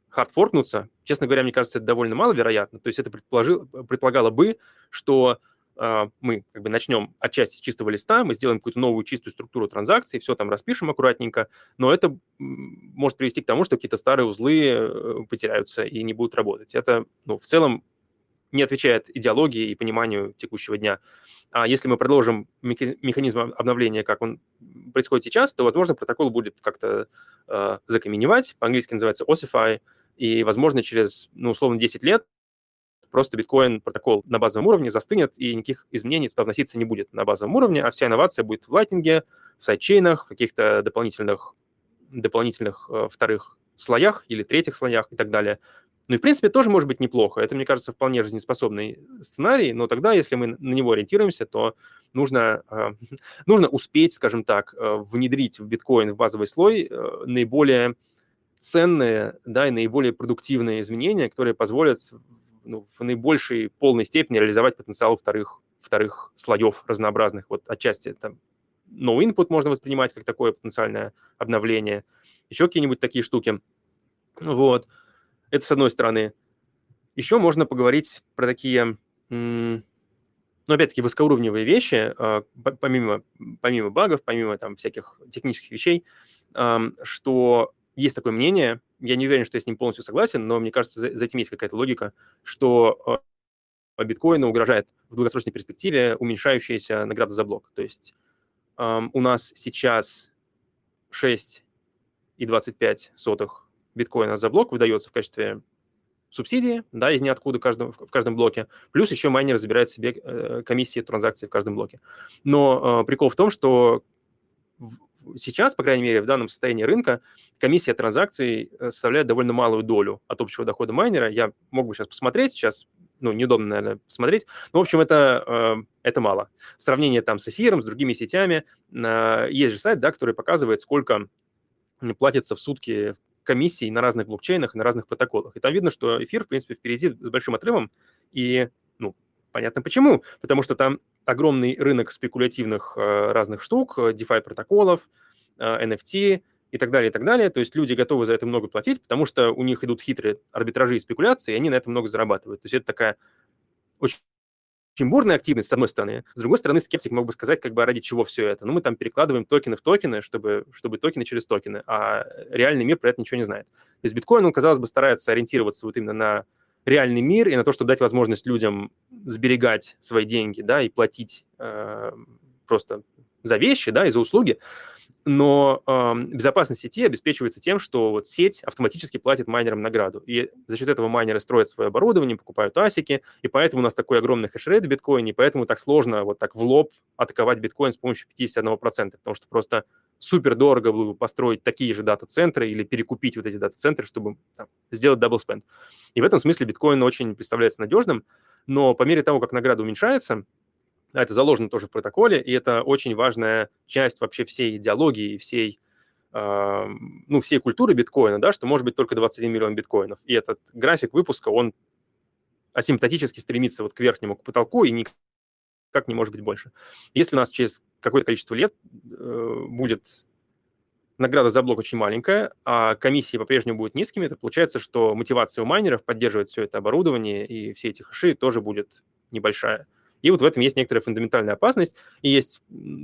[SPEAKER 3] хардфоркнуться. Честно говоря, мне кажется, это довольно маловероятно. То есть это предположил, предполагало бы, что мы как бы начнем отчасти с чистого листа, мы сделаем какую-то новую чистую структуру транзакций, все там распишем аккуратненько, но это может привести к тому, что какие-то старые узлы э, потеряются и не будут работать. Это ну, в целом не отвечает идеологии и пониманию текущего дня. А если мы продолжим механизм обновления, как он происходит сейчас, то, возможно, протокол будет как-то э, закаменевать, по-английски называется ossify, и, возможно, через, ну, условно, 10 лет просто биткоин протокол на базовом уровне застынет, и никаких изменений туда вноситься не будет на базовом уровне, а вся инновация будет в лайтинге, в сайдчейнах, в каких-то дополнительных, дополнительных э, вторых слоях или третьих слоях и так далее. Ну и, в принципе, тоже может быть неплохо. Это, мне кажется, вполне жизнеспособный сценарий, но тогда, если мы на него ориентируемся, то нужно, э, [laughs] нужно успеть, скажем так, э, внедрить в биткоин, в базовый слой э, наиболее ценные да, и наиболее продуктивные изменения, которые позволят ну, в наибольшей полной степени реализовать потенциал вторых, вторых слоев разнообразных. Вот отчасти там no input можно воспринимать как такое потенциальное обновление, еще какие-нибудь такие штуки. Вот. Это с одной стороны. Еще можно поговорить про такие, ну, опять-таки, высокоуровневые вещи, а, помимо, помимо багов, помимо там всяких технических вещей, что есть такое мнение, я не уверен, что я с ним полностью согласен, но мне кажется, за, за этим есть какая-то логика, что э, биткоину угрожает в долгосрочной перспективе уменьшающаяся награда за блок. То есть э, у нас сейчас 6,25 сотых биткоина за блок выдается в качестве субсидии, да, из ниоткуда каждом, в каждом блоке, плюс еще майнер забирает себе э, комиссии транзакции в каждом блоке. Но э, прикол в том, что сейчас, по крайней мере, в данном состоянии рынка, комиссия транзакций э, составляет довольно малую долю от общего дохода майнера. Я мог бы сейчас посмотреть, сейчас ну, неудобно, наверное, посмотреть. Но, в общем, это, э, это мало. В сравнении там с эфиром, с другими сетями, э, есть же сайт, да, который показывает, сколько платится в сутки комиссий на разных блокчейнах на разных протоколах. И там видно, что эфир, в принципе, впереди с большим отрывом, и, ну, понятно почему. Потому что там огромный рынок спекулятивных э, разных штук, э, DeFi протоколов, э, NFT, и так далее, и так далее. То есть люди готовы за это много платить, потому что у них идут хитрые арбитражи и спекуляции, и они на этом много зарабатывают. То есть это такая очень очень бурная активность, с одной стороны. С другой стороны, скептик мог бы сказать, как бы, а ради чего все это. Ну, мы там перекладываем токены в токены, чтобы, чтобы токены через токены, а реальный мир про это ничего не знает. То есть биткоин, он, казалось бы, старается ориентироваться вот именно на реальный мир и на то, чтобы дать возможность людям сберегать свои деньги, да, и платить э, просто за вещи, да, и за услуги но э, безопасность сети обеспечивается тем, что вот сеть автоматически платит майнерам награду. И за счет этого майнеры строят свое оборудование, покупают асики, и поэтому у нас такой огромный хешрейт в биткоине, и поэтому так сложно вот так в лоб атаковать биткоин с помощью 51%, потому что просто супер дорого было бы построить такие же дата-центры или перекупить вот эти дата-центры, чтобы там, сделать double spend. И в этом смысле биткоин очень представляется надежным, но по мере того, как награда уменьшается, да, это заложено тоже в протоколе, и это очень важная часть вообще всей идеологии, всей, э, ну, всей культуры биткоина, да, что может быть только 21 миллион биткоинов. И этот график выпуска, он асимптотически стремится вот к верхнему, к потолку, и никак не может быть больше. Если у нас через какое-то количество лет э, будет награда за блок очень маленькая, а комиссии по-прежнему будут низкими, то получается, что мотивация у майнеров поддерживать все это оборудование и все эти хэши тоже будет небольшая. И вот в этом есть некоторая фундаментальная опасность. И есть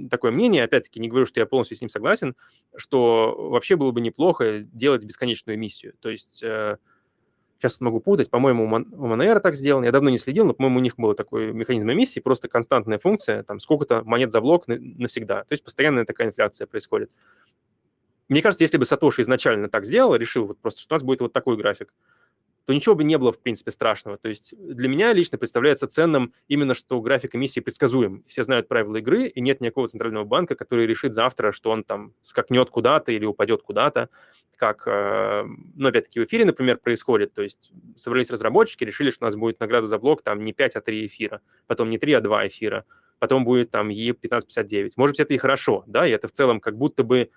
[SPEAKER 3] такое мнение, опять-таки, не говорю, что я полностью с ним согласен, что вообще было бы неплохо делать бесконечную эмиссию. То есть э, сейчас могу путать, по-моему, у Monero так сделано, я давно не следил, но, по-моему, у них был такой механизм эмиссии, просто константная функция, там, сколько-то монет за блок навсегда. То есть постоянная такая инфляция происходит. Мне кажется, если бы Сатоши изначально так сделал, решил вот просто, что у нас будет вот такой график, то ничего бы не было, в принципе, страшного. То есть для меня лично представляется ценным именно, что график эмиссии предсказуем. Все знают правила игры, и нет никакого центрального банка, который решит завтра, что он там скакнет куда-то или упадет куда-то, как, э, ну, опять-таки, в эфире, например, происходит. То есть собрались разработчики, решили, что у нас будет награда за блок там не 5, а 3 эфира, потом не 3, а 2 эфира, потом будет там E1559. Может быть, это и хорошо, да, и это в целом как будто бы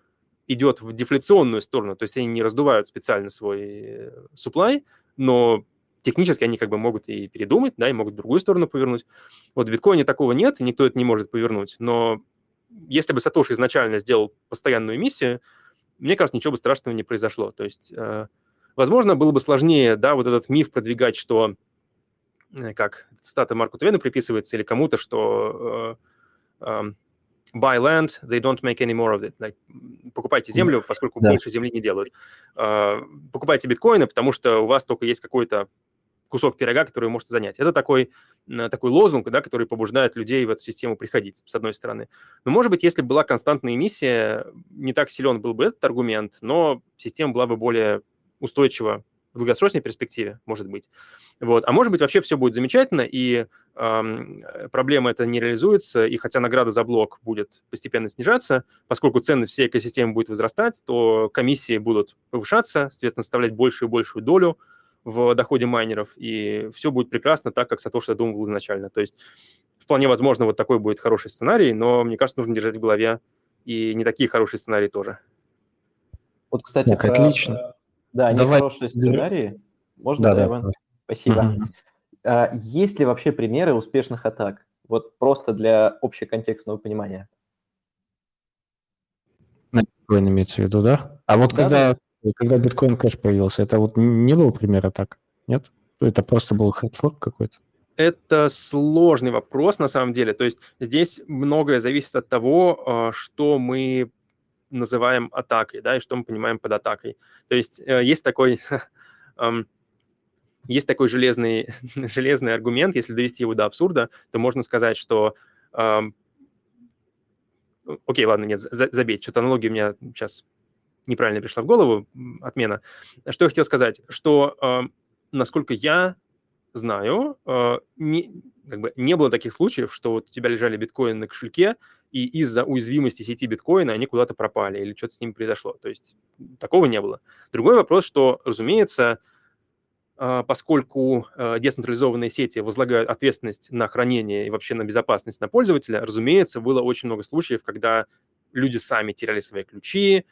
[SPEAKER 3] идет в дефляционную сторону, то есть они не раздувают специально свой э, supply, но технически они как бы могут и передумать, да, и могут в другую сторону повернуть. Вот в биткоине такого нет, никто это не может повернуть, но если бы Сатоши изначально сделал постоянную эмиссию, мне кажется, ничего бы страшного не произошло. То есть, э, возможно, было бы сложнее, да, вот этот миф продвигать, что, э, как цитата Марку Твена приписывается, или кому-то, что э, э, buy land, they don't make any more of it. Like, покупайте землю, поскольку да. больше земли не делают. Uh, покупайте биткоины, потому что у вас только есть какой-то кусок пирога, который вы можете занять. Это такой, такой лозунг, да, который побуждает людей в эту систему приходить, с одной стороны. Но, может быть, если была константная эмиссия, не так силен был бы этот аргумент, но система была бы более устойчива в долгосрочной перспективе, может быть. Вот. А может быть, вообще все будет замечательно, и э, проблема эта не реализуется, и хотя награда за блок будет постепенно снижаться, поскольку ценность всей экосистемы будет возрастать, то комиссии будут повышаться, соответственно, составлять большую и большую долю в доходе майнеров, и все будет прекрасно так, как Сатоши задумывал изначально. То есть вполне возможно, вот такой будет хороший сценарий, но мне кажется, нужно держать в голове и не такие хорошие сценарии тоже.
[SPEAKER 2] Вот, кстати, так, про, отлично. Да, Давай. хорошие сценарии. Можно, да, да, Иван? Спасибо. Mm-hmm. А, есть ли вообще примеры успешных атак? Вот просто для общеконтекстного понимания.
[SPEAKER 1] На биткоин имеется в виду, да? А вот да, когда, да. когда биткоин кэш появился, это вот не был пример атак? Нет? Это просто был хедфорк какой-то?
[SPEAKER 3] Это сложный вопрос на самом деле. То есть здесь многое зависит от того, а, что мы называем атакой, да, и что мы понимаем под атакой. То есть э, есть такой [laughs] есть такой железный, [laughs] железный аргумент, если довести его до абсурда, то можно сказать, что окей, ладно, нет, забейте, что-то аналогия у меня сейчас неправильно пришла в голову, отмена. Что я хотел сказать, что, насколько я знаю, э, не, как бы не было таких случаев, что вот у тебя лежали биткоины на кошельке, и из-за уязвимости сети биткоина они куда-то пропали или что-то с ними произошло. То есть такого не было. Другой вопрос, что, разумеется, э, поскольку э, децентрализованные сети возлагают ответственность на хранение и вообще на безопасность на пользователя, разумеется, было очень много случаев, когда люди сами теряли свои ключи,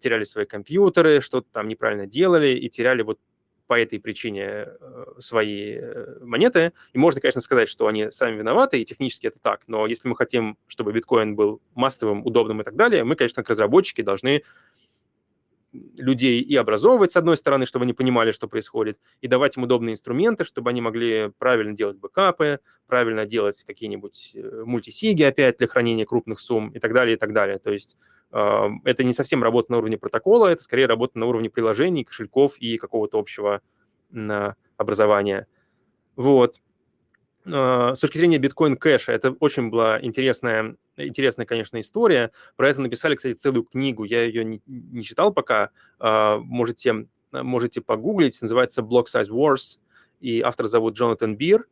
[SPEAKER 3] теряли свои компьютеры, что-то там неправильно делали и теряли вот по этой причине э, свои э, монеты. И можно, конечно, сказать, что они сами виноваты, и технически это так. Но если мы хотим, чтобы биткоин был массовым, удобным и так далее, мы, конечно, как разработчики должны людей и образовывать, с одной стороны, чтобы они понимали, что происходит, и давать им удобные инструменты, чтобы они могли правильно делать бэкапы, правильно делать какие-нибудь э, мультисиги опять для хранения крупных сумм и так далее, и так далее. То есть это не совсем работа на уровне протокола, это скорее работа на уровне приложений, кошельков и какого-то общего образования. Вот. Э, с точки зрения биткоин кэша, это очень была интересная, интересная, конечно, история. Про это написали, кстати, целую книгу. Я ее не, читал пока. Э, можете, можете погуглить. Называется Block Size Wars. И автор зовут Джонатан Бир.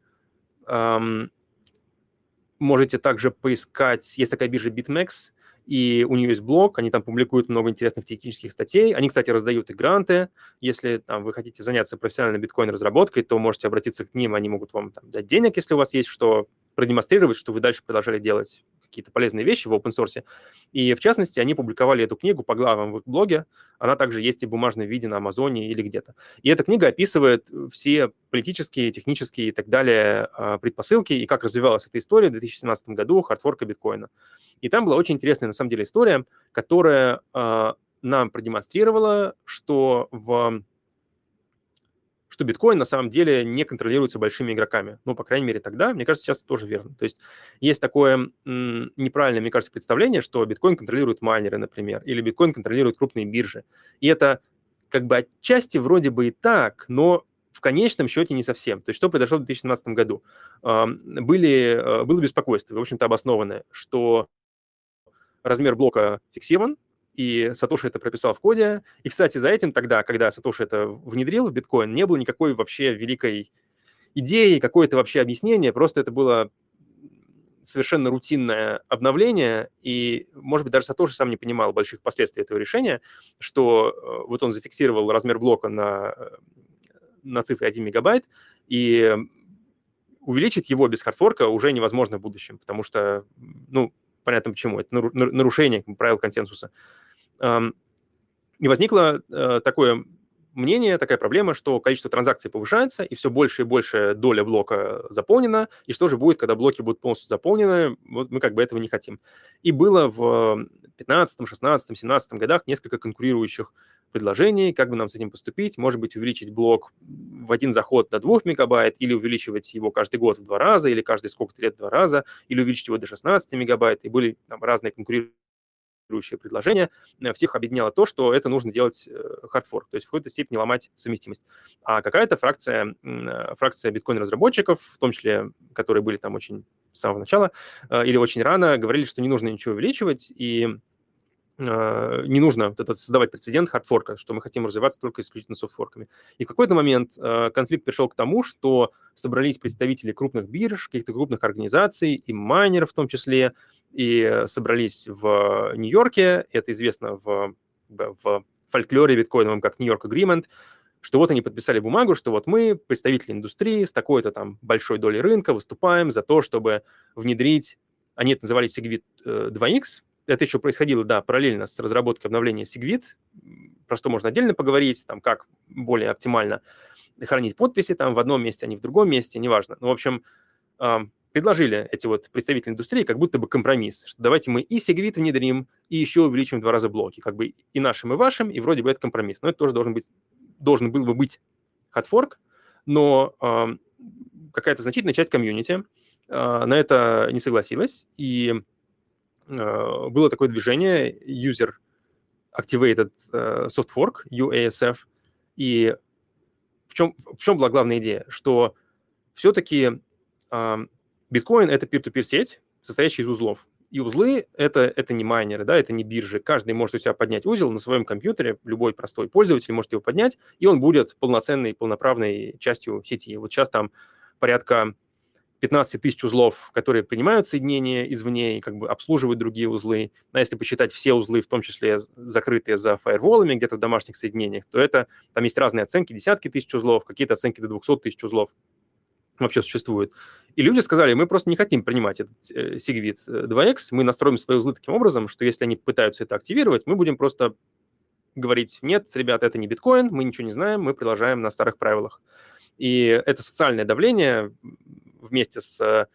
[SPEAKER 3] Можете также поискать, есть такая биржа BitMEX, и у нее есть блог, они там публикуют много интересных технических статей. Они, кстати, раздают и гранты. Если там, вы хотите заняться профессиональной биткоин-разработкой, то можете обратиться к ним, они могут вам там, дать денег, если у вас есть что продемонстрировать, что вы дальше продолжали делать какие-то полезные вещи в open source. И, в частности, они публиковали эту книгу по главам в их блоге. Она также есть и в бумажном виде на Амазоне или где-то. И эта книга описывает все политические, технические и так далее а, предпосылки и как развивалась эта история в 2017 году хардфорка биткоина. И там была очень интересная, на самом деле, история, которая э, нам продемонстрировала, что в что биткоин на самом деле не контролируется большими игроками. Ну, по крайней мере, тогда, мне кажется, сейчас тоже верно. То есть есть такое м, неправильное, мне кажется, представление, что биткоин контролирует майнеры, например, или биткоин контролирует крупные биржи. И это как бы отчасти вроде бы и так, но в конечном счете не совсем. То есть что произошло в 2017 году? Были, было беспокойство, в общем-то, обоснованное, что размер блока фиксирован, и Сатоши это прописал в коде. И, кстати, за этим тогда, когда Сатоши это внедрил в биткоин, не было никакой вообще великой идеи, какое-то вообще объяснение, просто это было совершенно рутинное обновление, и, может быть, даже Сатоши сам не понимал больших последствий этого решения, что э, вот он зафиксировал размер блока на, э, на цифре 1 мегабайт, и увеличить его без хардфорка уже невозможно в будущем, потому что, ну, понятно почему, это нарушение правил консенсуса. И возникло э, такое мнение, такая проблема, что количество транзакций повышается, и все больше и больше доля блока заполнена, и что же будет, когда блоки будут полностью заполнены, вот мы как бы этого не хотим. И было в 15, 16, 17 годах несколько конкурирующих предложений, как бы нам с этим поступить, может быть, увеличить блок в один заход до 2 мегабайт, или увеличивать его каждый год в два раза, или каждый сколько-то лет в два раза, или увеличить его до 16 мегабайт, и были там разные конкурирующие предложения, э, всех объединяло то, что это нужно делать хардфорк, то есть в какой-то степени ломать совместимость. А какая-то фракция, э, фракция биткоин-разработчиков, в том числе, которые были там очень с самого начала э, или очень рано, говорили, что не нужно ничего увеличивать, и не нужно вот этот создавать прецедент хардфорка, что мы хотим развиваться только исключительно софтфорками. И в какой-то момент а, конфликт пришел к тому, что собрались представители крупных бирж, каких-то крупных организаций, и майнеров в том числе, и собрались в Нью-Йорке, это известно в, в фольклоре биткоиновом как Нью-Йорк Agreement, что вот они подписали бумагу, что вот мы, представители индустрии, с такой-то там большой долей рынка выступаем за то, чтобы внедрить, они это называли Segwit 2X, это еще происходило, да, параллельно с разработкой обновления Segwit, про что можно отдельно поговорить, там, как более оптимально хранить подписи там в одном месте, а не в другом месте, неважно. Ну, в общем, предложили эти вот представители индустрии как будто бы компромисс, что давайте мы и Segwit внедрим, и еще увеличим в два раза блоки, как бы и нашим, и вашим, и вроде бы это компромисс. Но это тоже должен быть, должен был бы быть хардфорк, но какая-то значительная часть комьюнити э, на это не согласилась, и было такое движение User Activated э, Soft Fork, UASF, и в чем, в чем была главная идея? Что все-таки биткоин — это peer-to-peer сеть, состоящая из узлов. И узлы это, — это не майнеры, да, это не биржи. Каждый может у себя поднять узел на своем компьютере, любой простой пользователь может его поднять, и он будет полноценной, полноправной частью сети. Вот сейчас там порядка 15 тысяч узлов, которые принимают соединения извне и как бы обслуживают другие узлы. А если посчитать все узлы, в том числе закрытые за фаерволами где-то в домашних соединениях, то это, там есть разные оценки, десятки тысяч узлов, какие-то оценки до 200 тысяч узлов вообще существуют. И люди сказали, мы просто не хотим принимать этот э, Segwit 2X, э, мы настроим свои узлы таким образом, что если они пытаются это активировать, мы будем просто говорить, нет, ребята, это не биткоин, мы ничего не знаем, мы продолжаем на старых правилах. И это социальное давление вместе с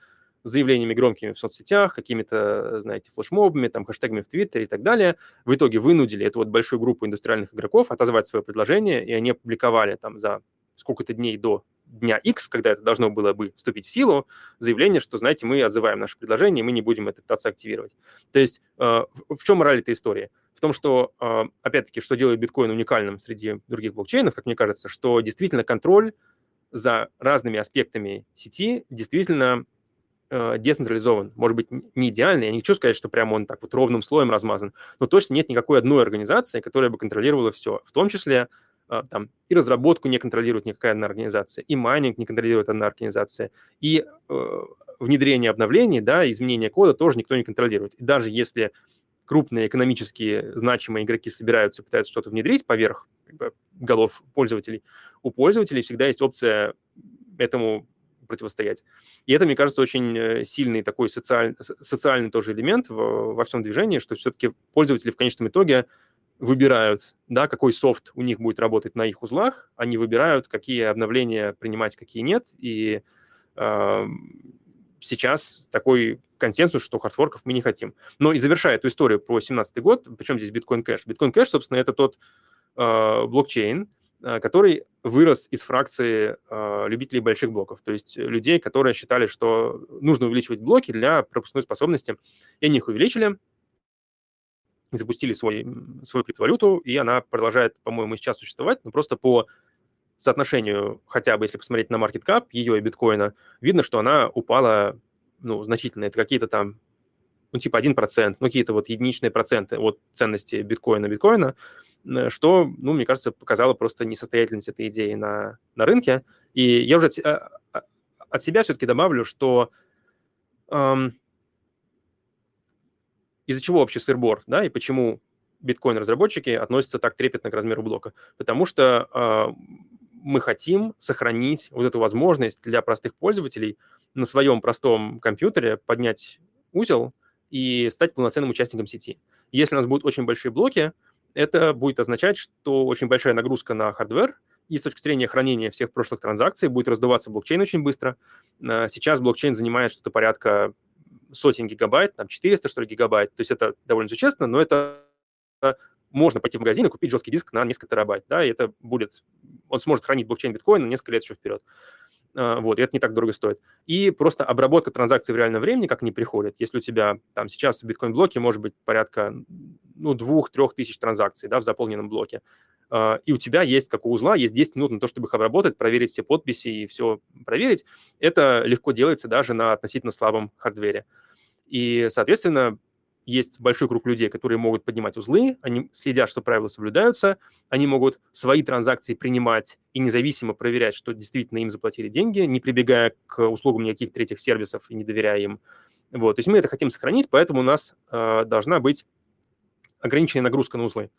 [SPEAKER 3] заявлениями громкими в соцсетях, какими-то, знаете, флешмобами, там, хэштегами в Твиттере и так далее, в итоге вынудили эту вот большую группу индустриальных игроков отозвать свое предложение, и они опубликовали там за сколько-то дней до дня X, когда это должно было бы вступить в силу, заявление, что, знаете, мы отзываем наше предложение, мы не будем это пытаться активировать. То есть э, в чем мораль этой истории? В том, что, э, опять-таки, что делает биткоин уникальным среди других блокчейнов, как мне кажется, что действительно контроль за разными аспектами сети действительно э, децентрализован. Может быть, не идеальный, я не хочу сказать, что прямо он так вот ровным слоем размазан, но точно нет никакой одной организации, которая бы контролировала все, в том числе э, там и разработку не контролирует никакая одна организация, и майнинг не контролирует одна организация, и э, внедрение обновлений, да, изменение кода тоже никто не контролирует. И даже если крупные экономически значимые игроки собираются, пытаются что-то внедрить поверх голов пользователей, у пользователей всегда есть опция этому противостоять. И это, мне кажется, очень э, сильный такой социаль, социальный тоже элемент в, во всем движении, что все-таки пользователи в конечном итоге выбирают, да, какой софт у них будет работать на их узлах, они выбирают, какие обновления принимать, какие нет, и э, сейчас такой консенсус, что хардфорков мы не хотим. Но и завершая эту историю про 2017 год, причем здесь биткоин кэш. Биткоин кэш, собственно, это тот э, блокчейн, который вырос из фракции э, любителей больших блоков, то есть людей, которые считали, что нужно увеличивать блоки для пропускной способности, и они их увеличили, запустили свой, свою криптовалюту, и она продолжает, по-моему, сейчас существовать, но просто по соотношению, хотя бы если посмотреть на market cap ее и биткоина, видно, что она упала ну, значительно. Это какие-то там, ну, типа 1%, ну, какие-то вот единичные проценты от ценности биткоина биткоина, Э, что, ну, мне кажется, показало просто несостоятельность этой идеи на, на рынке. И я уже от, а, а, от себя все-таки добавлю, что эм, из-за чего вообще сырбор, да, и почему биткоин-разработчики относятся так трепетно к размеру блока? Потому что э, мы хотим сохранить вот эту возможность для простых пользователей на своем простом компьютере поднять узел и стать полноценным участником сети. Если у нас будут очень большие блоки, это будет означать, что очень большая нагрузка на hardware, и с точки зрения хранения всех прошлых транзакций будет раздуваться блокчейн очень быстро. Э, сейчас блокчейн занимает что-то порядка сотен гигабайт, там 400, что ли, гигабайт. То есть это довольно существенно, но это можно пойти в магазин и купить жесткий диск на несколько терабайт, да, и это будет, он сможет хранить блокчейн биткоина несколько лет еще вперед. А, вот, и это не так дорого стоит. И просто обработка транзакций в реальном времени, как они приходят, если у тебя там сейчас в биткоин-блоке может быть порядка, ну, двух-трех тысяч транзакций, да, в заполненном блоке, а, и у тебя есть, как у узла, есть 10 минут на то, чтобы их обработать, проверить все подписи и все проверить, это легко делается даже на относительно слабом хардвере. И, соответственно, есть большой круг людей, которые могут поднимать узлы, они следят, что правила соблюдаются, они могут свои транзакции принимать и независимо проверять, что действительно им заплатили деньги, не прибегая к услугам никаких третьих сервисов и не доверяя им. Вот, то есть мы это хотим сохранить, поэтому у нас э, должна быть ограниченная нагрузка на узлы.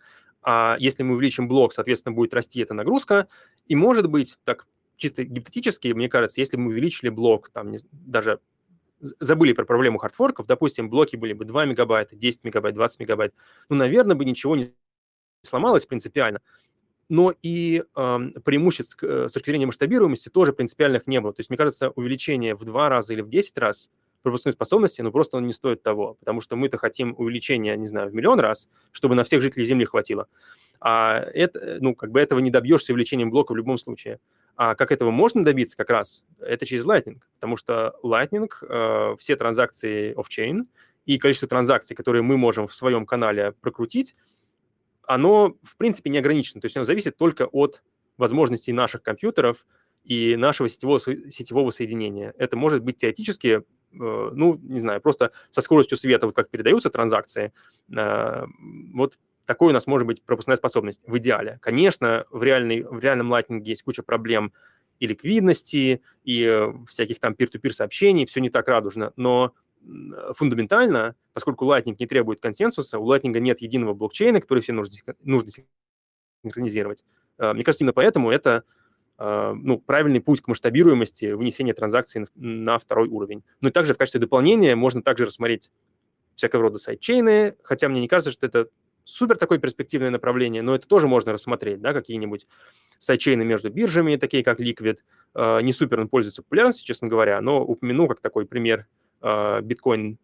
[SPEAKER 3] А если мы увеличим блок, соответственно, будет расти эта нагрузка, и может быть, так чисто гипотетически, мне кажется, если мы увеличили блок, там, не, даже забыли про проблему хардфорков, допустим, блоки были бы 2 мегабайта, 10 мегабайт, 20 мегабайт, ну, наверное, бы ничего не сломалось принципиально. Но и э, преимуществ э, с точки зрения масштабируемости тоже принципиальных не было. То есть, мне кажется, увеличение в два раза или в 10 раз пропускной способности, ну, просто он не стоит того, потому что мы-то хотим увеличения, не знаю, в миллион раз, чтобы на всех жителей Земли хватило. А это, ну, как бы этого не добьешься увеличением блока в любом случае. А как этого можно добиться как раз? Это через Lightning, потому что Lightning, э, все транзакции off-chain и количество транзакций, которые мы можем в своем канале прокрутить, оно, в принципе, не ограничено. То есть оно зависит только от возможностей наших компьютеров и нашего сетевого, сетевого соединения. Это может быть теоретически, э, ну, не знаю, просто со скоростью света, вот как передаются транзакции, э, вот такой у нас может быть пропускная способность в идеале. Конечно, в, реальной, в реальном Lightning есть куча проблем и ликвидности, и э, всяких там peer-to-peer сообщений, все не так радужно, но фундаментально, поскольку Lightning не требует консенсуса, у Lightning нет единого блокчейна, который все нужно, нужно синхронизировать. Э, мне кажется, именно поэтому это э, ну, правильный путь к масштабируемости вынесения транзакций на второй уровень. Ну и также в качестве дополнения можно также рассмотреть всякого рода сайдчейны, хотя мне не кажется, что это супер такое перспективное направление, но это тоже можно рассмотреть, да, какие-нибудь сайдчейны между биржами, такие как Liquid. Э, не супер он пользуется популярностью, честно говоря, но упомяну как такой пример биткоин,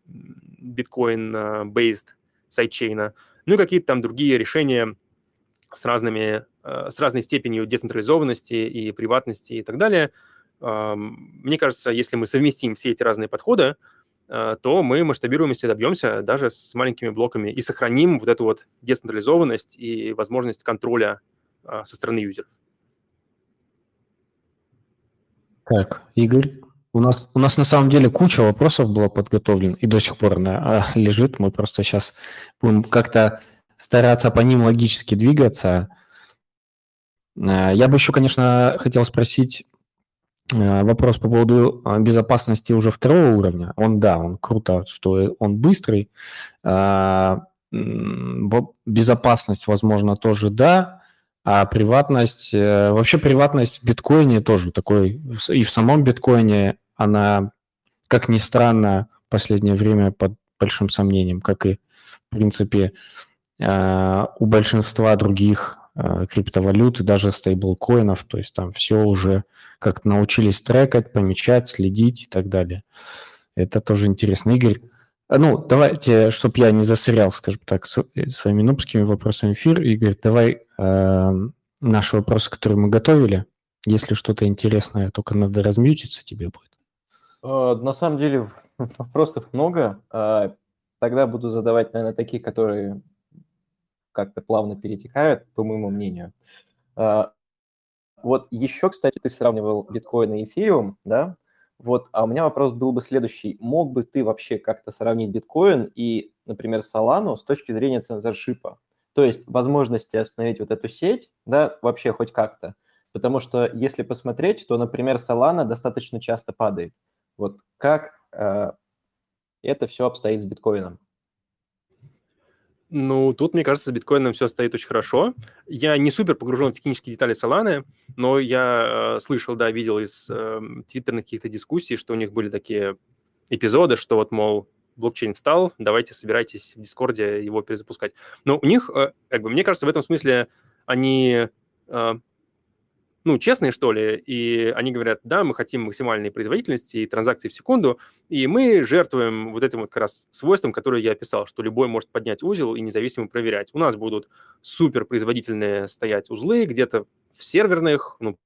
[SPEAKER 3] биткоин-based сайдчейна, ну и какие-то там другие решения с, разными, с разной степенью децентрализованности и приватности и так далее. Мне кажется, если мы совместим все эти разные подходы, то мы масштабируемости добьемся даже с маленькими блоками и сохраним вот эту вот децентрализованность и возможность контроля со стороны юзеров.
[SPEAKER 1] Так, Игорь, у нас, у нас на самом деле куча вопросов было подготовлен и до сих пор она лежит. Мы просто сейчас будем как-то стараться по ним логически двигаться. Э, я бы еще, конечно, хотел спросить э, вопрос по поводу э, безопасности уже второго уровня. Он, да, он круто, что он быстрый. Безопасность, возможно, тоже да. А приватность, э, вообще приватность в биткоине тоже такой, и в самом биткоине она, как ни странно, в последнее время под большим сомнением, как и, в принципе, э, у большинства других э, криптовалют и даже стейблкоинов, то есть там все уже как-то научились трекать, помечать, следить и так далее. Это тоже интересно. Игорь, ну, давайте, чтобы я не засорял, скажем так, своими нубскими вопросами эфир, Игорь, давай э, наши вопросы, которые мы готовили. Если что-то интересное, только надо размьютиться тебе будет.
[SPEAKER 2] Э, на самом деле [laughs] вопросов много. Э, тогда буду задавать, наверное, такие, которые как-то плавно перетекают, по моему мнению. Вот еще, кстати, ты сравнивал биткоин и эфириум, да? Вот, а у меня вопрос был бы следующий. Мог бы ты вообще как-то сравнить биткоин и, например, Solana с точки зрения цензоршипа? То есть возможности остановить вот эту сеть, да, вообще хоть как-то. Потому что если посмотреть, то, например, Solana достаточно часто падает. Вот как э, это все обстоит с биткоином?
[SPEAKER 3] Ну, тут, мне кажется, с биткоином все стоит очень хорошо. Я не супер погружен в технические детали Solana, но я э, слышал, да, видел из э, твиттерных каких-то дискуссий, что у них были такие эпизоды, что вот, мол, блокчейн встал, давайте собирайтесь в Дискорде его перезапускать. Но у них, э, как бы, мне кажется, в этом смысле они, э, ну, честные, что ли, и они говорят, да, мы хотим максимальной производительности и транзакций в секунду, и мы жертвуем вот этим вот как раз свойством, которое я описал, что любой может поднять узел и независимо проверять. У нас будут супер производительные стоять узлы где-то в серверных, ну,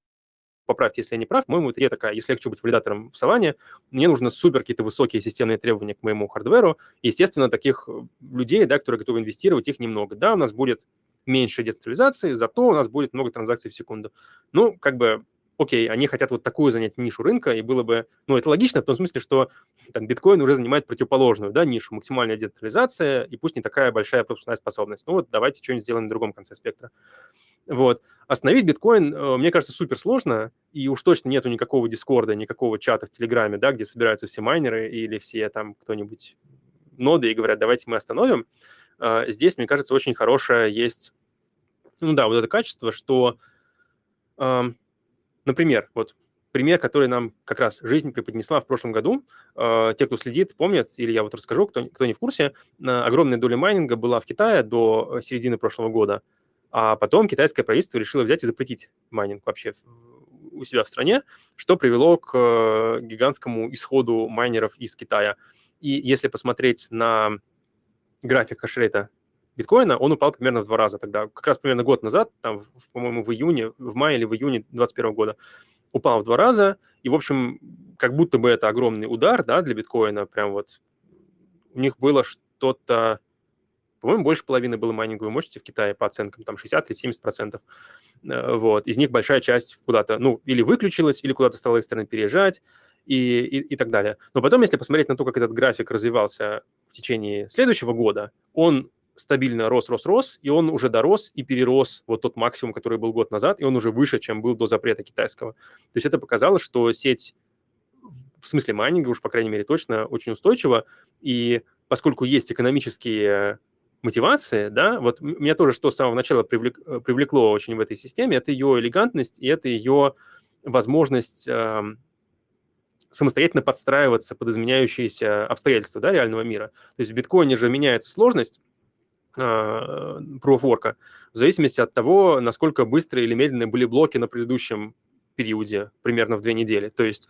[SPEAKER 3] поправьте, если я не прав, по-моему, это я такая, если я хочу быть валидатором в Solana, мне нужны супер какие-то высокие системные требования к моему хардверу. Естественно, таких э, людей, да, которые готовы инвестировать, их немного. Да, у нас будет меньше децентрализации, зато у нас будет много транзакций в секунду. Ну, как бы, окей, они хотят вот такую занять нишу рынка, и было бы, ну, это логично в том смысле, что там биткоин уже занимает противоположную, да, нишу, максимальная децентрализация, и пусть не такая большая пропускная способность. Ну вот давайте что-нибудь сделаем на другом конце спектра. Вот. Остановить биткоин, э, мне кажется, супер сложно, и уж точно нету никакого дискорда, никакого чата в Телеграме, да, где собираются все майнеры или все там кто-нибудь ноды и говорят, давайте мы остановим. Здесь, мне кажется, очень хорошее есть, ну да, вот это качество, что, например, вот пример, который нам как раз жизнь преподнесла в прошлом году. А, те, кто следит, помнят, или я вот расскажу, кто, кто не в курсе, огромная доля майнинга была в Китае до середины прошлого года – а потом китайское правительство решило взять и запретить майнинг вообще у себя в стране, что привело к э, гигантскому исходу майнеров из Китая. И если посмотреть на график хешрейта биткоина, он упал примерно в два раза тогда. Как раз примерно год назад, там, по-моему, в июне, в мае или в июне 2021 года, упал в два раза. И, в общем, как будто бы это огромный удар, да, для биткоина. Прям вот у них было что-то по-моему, больше половины было майнинговой мощности в Китае по оценкам, там 60 или 70 процентов. Э, вот. Из них большая часть куда-то, ну, или выключилась, или куда-то стала экстренно переезжать и, и, и так далее. Но потом, если посмотреть на то, как этот график развивался в течение следующего года, он стабильно рос, рос, рос, и он уже дорос и перерос вот тот максимум, который был год назад, и он уже выше, чем был до запрета китайского. То есть это показало, что сеть в смысле майнинга, уж по крайней мере точно, очень устойчива, и поскольку есть экономические мотивации, да, вот меня тоже что с самого начала привлек, э, привлекло очень в этой системе, это ее элегантность и это ее возможность э, самостоятельно подстраиваться под изменяющиеся обстоятельства да, реального мира. То есть в биткоине же меняется сложность э, proof work в зависимости от того, насколько быстрые или медленные были блоки на предыдущем периоде, примерно в две недели. То есть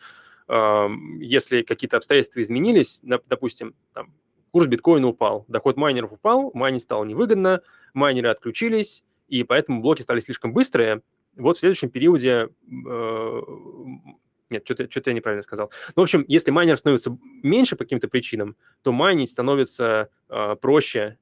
[SPEAKER 3] если какие-то обстоятельства изменились, допустим, там, курс биткоина упал, доход майнеров упал, майнить стало невыгодно, майнеры отключились, и поэтому блоки стали слишком быстрые. Вот в следующем периоде э, нет, что-то, что я неправильно сказал. Ну, в общем, если майнер становится меньше по каким-то причинам, то майнить становится э, проще.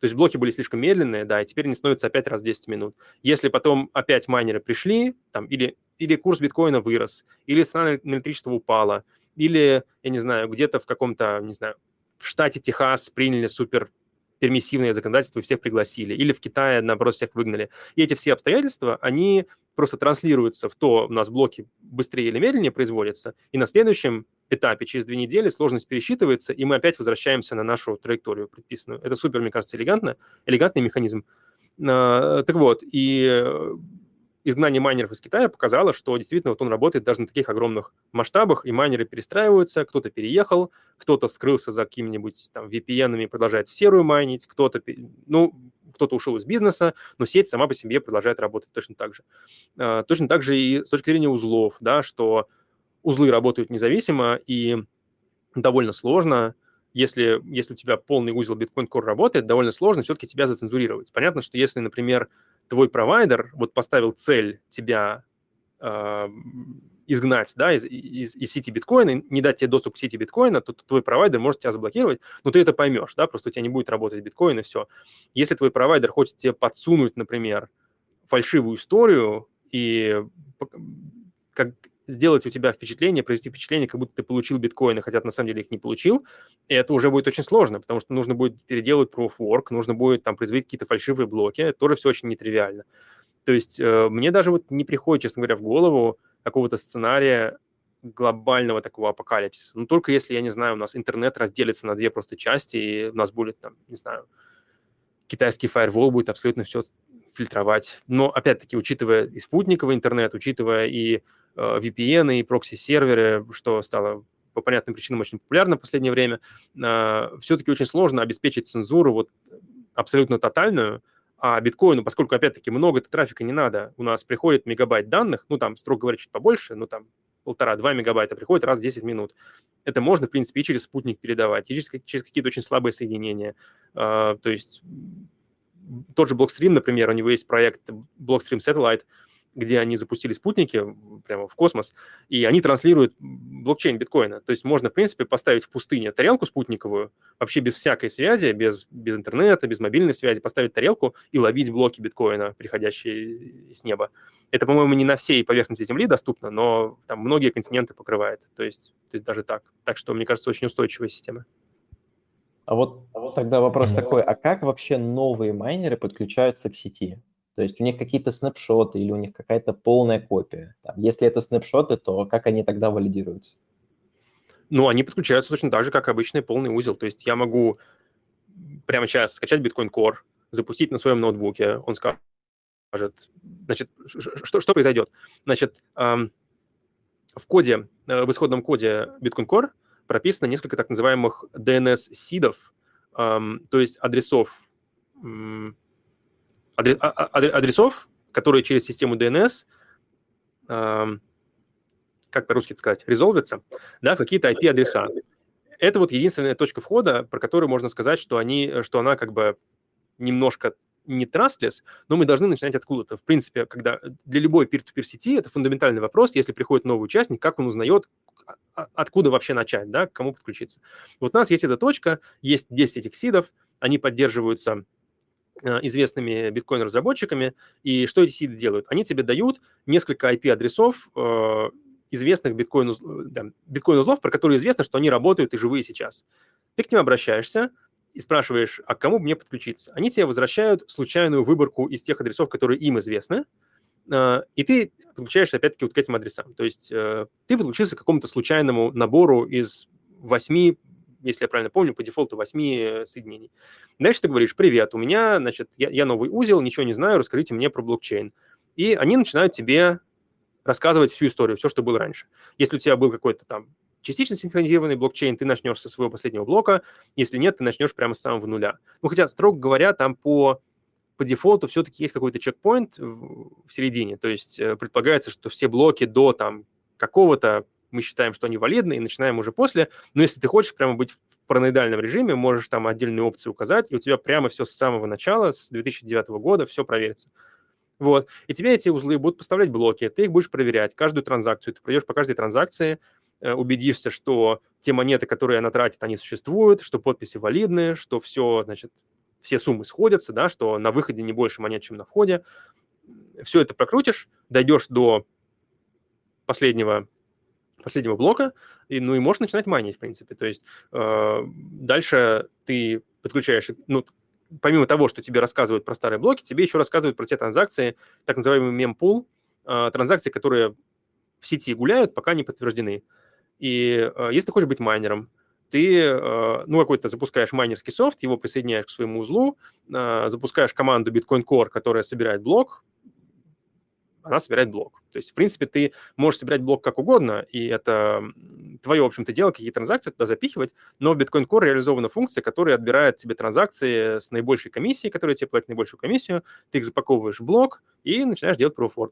[SPEAKER 3] То есть блоки были слишком медленные, да, и теперь они становятся опять раз в 10 минут. Если потом опять майнеры пришли, там, или, или курс биткоина вырос, или цена на электричество упала, или, я не знаю, где-то в каком-то, не знаю, в штате Техас приняли супер пермиссивное законодательство, всех пригласили, или в Китае, наоборот, всех выгнали. И эти все обстоятельства, они просто транслируются в то, у нас блоки быстрее или медленнее производятся, и на следующем этапе, через две недели, сложность пересчитывается, и мы опять возвращаемся на нашу траекторию предписанную. Это супер, мне кажется, элегантно, элегантный механизм. А, так вот, и изгнание майнеров из Китая показало, что действительно вот он работает даже на таких огромных масштабах, и майнеры перестраиваются, кто-то переехал, кто-то скрылся за какими-нибудь там VPN-ами и продолжает в серую майнить, кто-то, ну, кто-то ушел из бизнеса, но сеть сама по себе продолжает работать точно так же. А, точно так же и с точки зрения узлов, да, что узлы работают независимо и довольно сложно, если, если у тебя полный узел Bitcoin Core работает, довольно сложно все-таки тебя зацензурировать. Понятно, что если, например, твой провайдер вот поставил цель тебя э, изгнать да, из, из, из сети биткоина, не дать тебе доступ к сети биткоина, то, твой провайдер может тебя заблокировать, но ты это поймешь, да, просто у тебя не будет работать биткоин и все. Если твой провайдер хочет тебе подсунуть, например, фальшивую историю и как, сделать у тебя впечатление, произвести впечатление, как будто ты получил биткоины, хотя на самом деле их не получил, и это уже будет очень сложно, потому что нужно будет переделать proof of work, нужно будет там производить какие-то фальшивые блоки, это тоже все очень нетривиально. То есть э, мне даже вот не приходит, честно говоря, в голову какого-то сценария глобального такого апокалипсиса. Но только если, я не знаю, у нас интернет разделится на две просто части, и у нас будет там, не знаю, китайский фаервол будет абсолютно все фильтровать. Но, опять-таки, учитывая и спутниковый интернет, учитывая и Э, VPN и прокси-серверы, что стало по понятным причинам очень популярно в последнее время, э, все-таки очень сложно обеспечить цензуру вот абсолютно тотальную, а биткоину, поскольку, опять-таки, много трафика не надо, у нас приходит мегабайт данных, ну, там, строго говоря, чуть побольше, ну, там, полтора-два мегабайта приходит раз в 10 минут. Это можно, в принципе, и через спутник передавать, и через, через какие-то очень слабые соединения. Uh, то есть тот же Blockstream, например, у него есть проект Blockstream Satellite, где они запустили спутники прямо в космос, и они транслируют блокчейн биткоина. То есть можно, в принципе, поставить в пустыне тарелку спутниковую, вообще без всякой связи, без, без интернета, без мобильной связи, поставить тарелку и ловить блоки биткоина, приходящие с неба. Это, по-моему, не на всей поверхности Земли доступно, но там многие континенты покрывает. То есть, то есть даже так. Так что, мне кажется, очень устойчивая система.
[SPEAKER 2] А вот, а вот тогда вопрос mm-hmm. такой, а как вообще новые майнеры подключаются к сети? То есть у них какие-то снапшоты или у них какая-то полная копия. Если это снапшоты, то как они тогда валидируются?
[SPEAKER 3] Ну, они подключаются точно так же, как обычный полный узел. То есть я могу прямо сейчас скачать Bitcoin Core, запустить на своем ноутбуке. Он скажет, значит, что, что произойдет? Значит, в коде, э, в исходном коде Bitcoin Core прописано несколько так называемых DNS-сидов, то есть адресов адресов, которые через систему DNS, как по-русски сказать, резолвятся, да, какие-то IP-адреса. Это вот единственная точка входа, про которую можно сказать, что, они, что она как бы немножко не trustless, но мы должны начинать откуда-то. В принципе, когда для любой peer-to-peer сети это фундаментальный вопрос, если приходит новый участник, как он узнает, а, откуда вообще начать, да, к кому подключиться. Вот у нас есть эта точка, есть 10 этих сидов, они поддерживаются Э, известными биткоин-разработчиками. И что эти сиды делают? Они тебе дают несколько IP-адресов э, известных э, да, биткоин-узлов, про которые известно, что они работают и живые сейчас. Ты к ним обращаешься и спрашиваешь, а к кому мне подключиться? Они тебе возвращают случайную выборку из тех адресов, которые им известны, и ты подключаешься опять-таки вот к этим адресам. То есть ты подключился к какому-то случайному набору из восьми если я правильно помню, по дефолту 8 соединений. Дальше ты говоришь, привет, у меня, значит, я, я новый узел, ничего не знаю, расскажите мне про блокчейн. И они начинают тебе рассказывать всю историю, все, что было раньше. Если у тебя был какой-то там частично синхронизированный блокчейн, ты начнешь со своего последнего блока, если нет, ты начнешь прямо с самого нуля. Ну, хотя, строго говоря, там по, по дефолту все-таки есть какой-то чекпоинт в середине, то есть э, предполагается, что все блоки до там какого-то мы считаем, что они валидны, и начинаем уже после. Но если ты хочешь прямо быть в параноидальном режиме, можешь там отдельные опции указать, и у тебя прямо все с самого начала, с 2009 года, все проверится. Вот. И тебе эти узлы будут поставлять блоки, ты их будешь проверять, каждую транзакцию, ты пройдешь по каждой транзакции, э, убедишься, что те монеты, которые она тратит, они существуют, что подписи валидны, что все, значит, все суммы сходятся, да, что на выходе не больше монет, чем на входе. Все это прокрутишь, дойдешь до последнего, последнего блока, и, ну и можешь начинать майнить, в принципе. То есть э, дальше ты подключаешь, ну, помимо того, что тебе рассказывают про старые блоки, тебе еще рассказывают про те транзакции, так называемый мемпул, э, транзакции, которые в сети гуляют, пока не подтверждены. И э, если ты хочешь быть майнером, ты, э, ну, какой-то запускаешь майнерский софт, его присоединяешь к своему узлу, запускаешь команду Bitcoin Core, которая собирает блок, она собирает блок. То есть, в принципе, ты можешь собирать блок как угодно, и это твое, в общем-то, дело, какие транзакции туда запихивать, но в Bitcoin Core реализована функция, которая отбирает тебе транзакции с наибольшей комиссией, которая тебе платит наибольшую комиссию, ты их запаковываешь в блок и начинаешь делать Proof Work.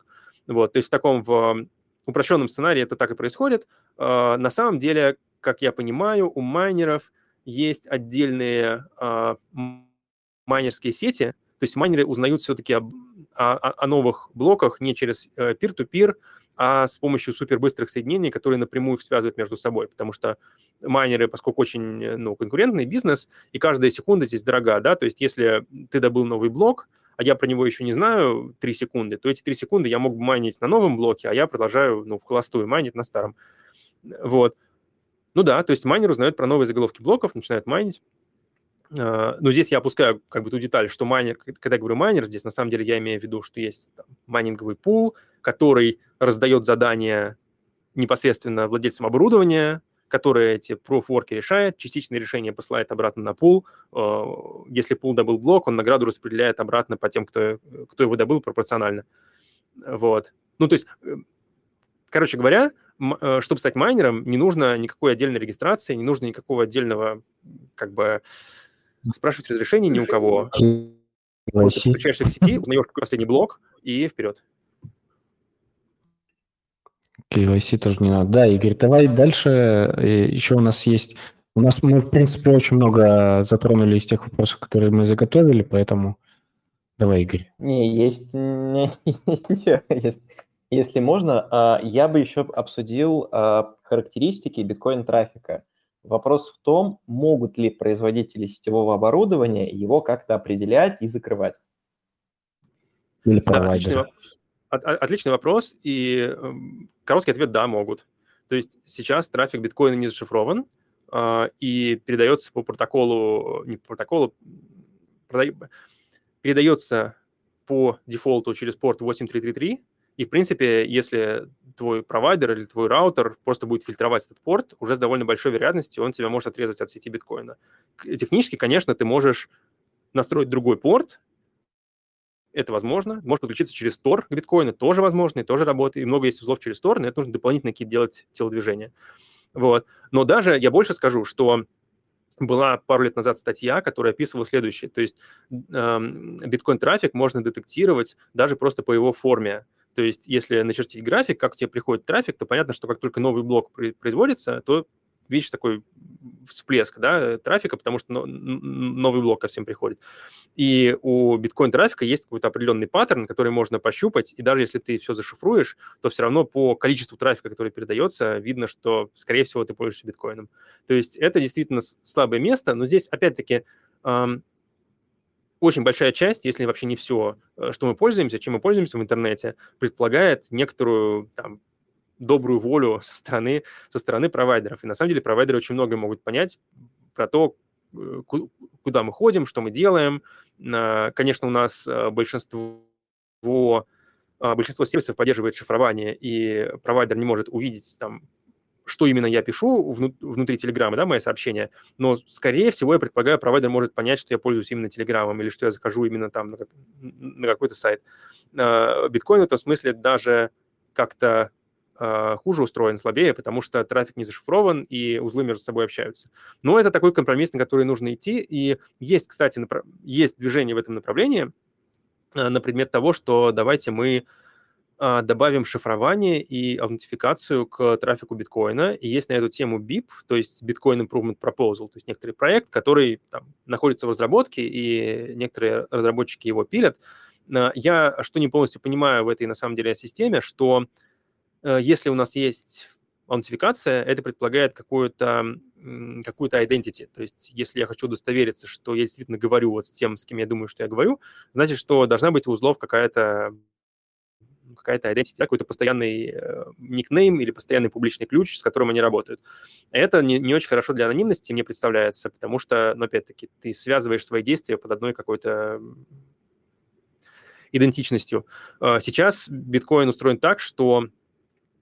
[SPEAKER 3] Вот, то есть в таком в упрощенном сценарии это так и происходит. А, на самом деле, как я понимаю, у майнеров есть отдельные а, майнерские сети, то есть майнеры узнают все-таки об, о, о новых блоках не через э, peer-to-peer, а с помощью супербыстрых соединений, которые напрямую их связывают между собой, потому что майнеры, поскольку очень э, ну, конкурентный бизнес, и каждая секунда здесь дорога, да, то есть если ты добыл новый блок, а я про него еще не знаю 3 секунды, то эти 3 секунды я мог бы майнить на новом блоке, а я продолжаю, ну, в холостую майнить на старом. Вот. Ну да, то есть майнер узнает про новые заголовки блоков, начинает майнить, но здесь я опускаю как бы ту деталь, что майнер, когда я говорю майнер, здесь на самом деле я имею в виду, что есть там, майнинговый пул, который раздает задания непосредственно владельцам оборудования, которые эти proof-work решает, частичное решение посылает обратно на пул. А, если пул добыл блок, он награду распределяет обратно по тем, кто, кто его добыл пропорционально. Вот. Ну, то есть, э, короче говоря, э, чтобы стать майнером, не нужно никакой отдельной регистрации, не нужно никакого отдельного, как бы, спрашивать разрешение ни у кого. Вот, подключаешься к сети, узнаешь последний блок и вперед.
[SPEAKER 1] KYC тоже не надо. Да, Игорь, давай дальше. Еще у нас есть... У нас мы, в принципе, очень много затронули из тех вопросов, которые мы заготовили, поэтому давай, Игорь.
[SPEAKER 2] Не, есть... Не, [laughs] есть. Если можно, а, я бы еще обсудил а, характеристики биткоин-трафика. Вопрос в том, могут ли производители сетевого оборудования его как-то определять и закрывать.
[SPEAKER 3] Или да, отличный, отличный вопрос, и эм, короткий ответ – да, могут. То есть сейчас трафик биткоина не зашифрован э, и передается по протоколу, не по протоколу, передается по дефолту через порт 8333, и, в принципе, если твой провайдер или твой раутер просто будет фильтровать этот порт, уже с довольно большой вероятностью он тебя может отрезать от сети биткоина. Технически, конечно, ты можешь настроить другой порт, это возможно. Можешь подключиться через Tor к биткоину, тоже возможно, и тоже работает. И много есть узлов через Tor, но это нужно дополнительно какие-то делать телодвижения. Вот. Но даже я больше скажу, что была пару лет назад статья, которая описывала следующее. То есть биткоин-трафик можно детектировать даже просто по его форме. То есть, если начертить график, как тебе приходит трафик, то понятно, что как только новый блок производится, то видишь такой всплеск да, трафика, потому что новый блок ко всем приходит. И у биткоин-трафика есть какой-то определенный паттерн, который можно пощупать, и даже если ты все зашифруешь, то все равно по количеству трафика, который передается, видно, что, скорее всего, ты пользуешься биткоином. То есть это действительно слабое место, но здесь, опять-таки, очень большая часть, если вообще не все, э, что мы пользуемся, чем мы пользуемся в интернете, предполагает некоторую там, добрую волю [laughs] со стороны, со стороны провайдеров. И на самом деле провайдеры очень многое могут понять про то, э, куда мы ходим, что мы делаем. Конечно, у нас э, большинство большинство сервисов поддерживает шифрование, и провайдер не может увидеть там что именно я пишу внутри Телеграма, да, мои сообщения, но, скорее всего, я предполагаю, провайдер может понять, что я пользуюсь именно Телеграмом или что я захожу именно там на, на какой-то сайт. А, биткоин в этом смысле даже как-то а, хуже устроен, слабее, потому что трафик не зашифрован, и узлы между собой общаются. Но это такой компромисс, на который нужно идти, и есть, кстати, есть движение в этом направлении а, на предмет того, что давайте мы добавим шифрование и аутентификацию к трафику биткоина. И есть на эту тему BIP, то есть Bitcoin Improvement Proposal, то есть некоторый проект, который там, находится в разработке, и некоторые разработчики его пилят. А, я что не полностью понимаю в этой, на самом деле, системе, что э, если у нас есть аутентификация, это предполагает какую-то какую-то identity. То есть если я хочу удостовериться, что я действительно говорю вот с тем, с кем я думаю, что я говорю, значит, что должна быть узлов какая-то какая-то identity, какой-то постоянный э, никнейм или постоянный публичный ключ, с которым они работают. Это не, не очень хорошо для анонимности, мне представляется, потому что, ну, опять-таки, ты связываешь свои действия под одной какой-то идентичностью. Э, сейчас биткоин устроен так, что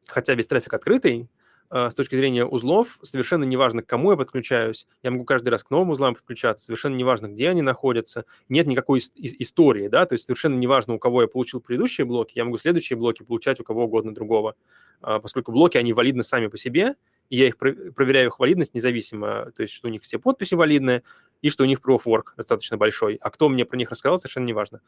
[SPEAKER 3] хотя весь трафик открытый, с точки зрения узлов, совершенно неважно, к кому я подключаюсь, я могу каждый раз к новым узлам подключаться, совершенно неважно, где они находятся, нет никакой истории, да, то есть совершенно неважно, у кого я получил предыдущие блоки, я могу следующие блоки получать у кого угодно другого, а, поскольку блоки, они валидны сами по себе, и я их проверяю их валидность независимо, то есть что у них все подписи валидные, и что у них proof of work достаточно большой. А кто мне про них рассказал, совершенно неважно.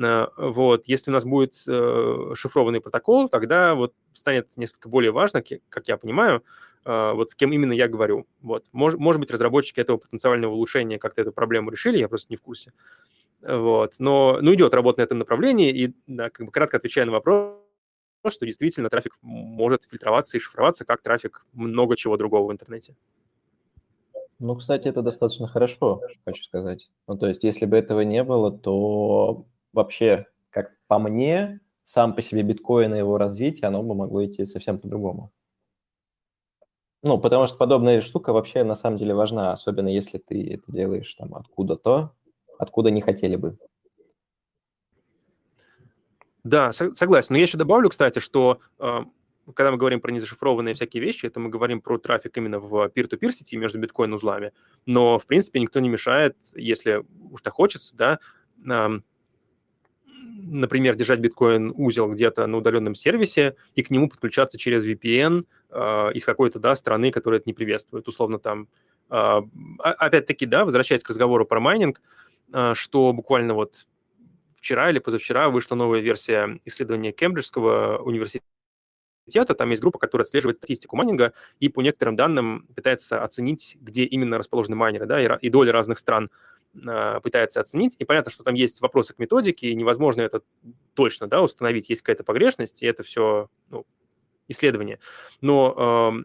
[SPEAKER 3] А, вот. Если у нас будет э, шифрованный протокол, тогда вот станет несколько более важно, как я понимаю, э, вот с кем именно я говорю. Вот. Мож, может быть, разработчики этого потенциального улучшения как-то эту проблему решили, я просто не в курсе. Вот. Но ну, идет работа на этом направлении, и да, как бы кратко отвечая на вопрос, что действительно трафик может фильтроваться и шифроваться, как трафик много чего другого в интернете.
[SPEAKER 2] Ну, кстати, это достаточно хорошо, хочу сказать. Ну, то есть, если бы этого не было, то вообще, как по мне, сам по себе биткоин и его развитие, оно бы могло идти совсем по-другому. Ну, потому что подобная штука вообще на самом деле важна, особенно если ты это делаешь там откуда-то, откуда не хотели бы.
[SPEAKER 3] Да, согласен. Но я еще добавлю, кстати, что э, когда мы говорим про незашифрованные всякие вещи, это мы говорим про трафик именно в peer-to-peer сети между биткоин-узлами. Но, в принципе, никто не мешает, если уж так хочется, да, например, держать биткоин-узел где-то на удаленном сервисе и к нему подключаться через VPN э, из какой-то, да, страны, которая это не приветствует. Условно там, э, опять-таки, да, возвращаясь к разговору про майнинг, что буквально вот вчера или позавчера вышла новая версия исследования Кембриджского университета, там есть группа, которая отслеживает статистику майнинга и по некоторым данным пытается оценить, где именно расположены майнеры, да, и, и доли разных стран э, пытается оценить. И понятно, что там есть вопросы к методике, и невозможно это точно, да, установить. Есть какая-то погрешность, и это все ну, исследование. Но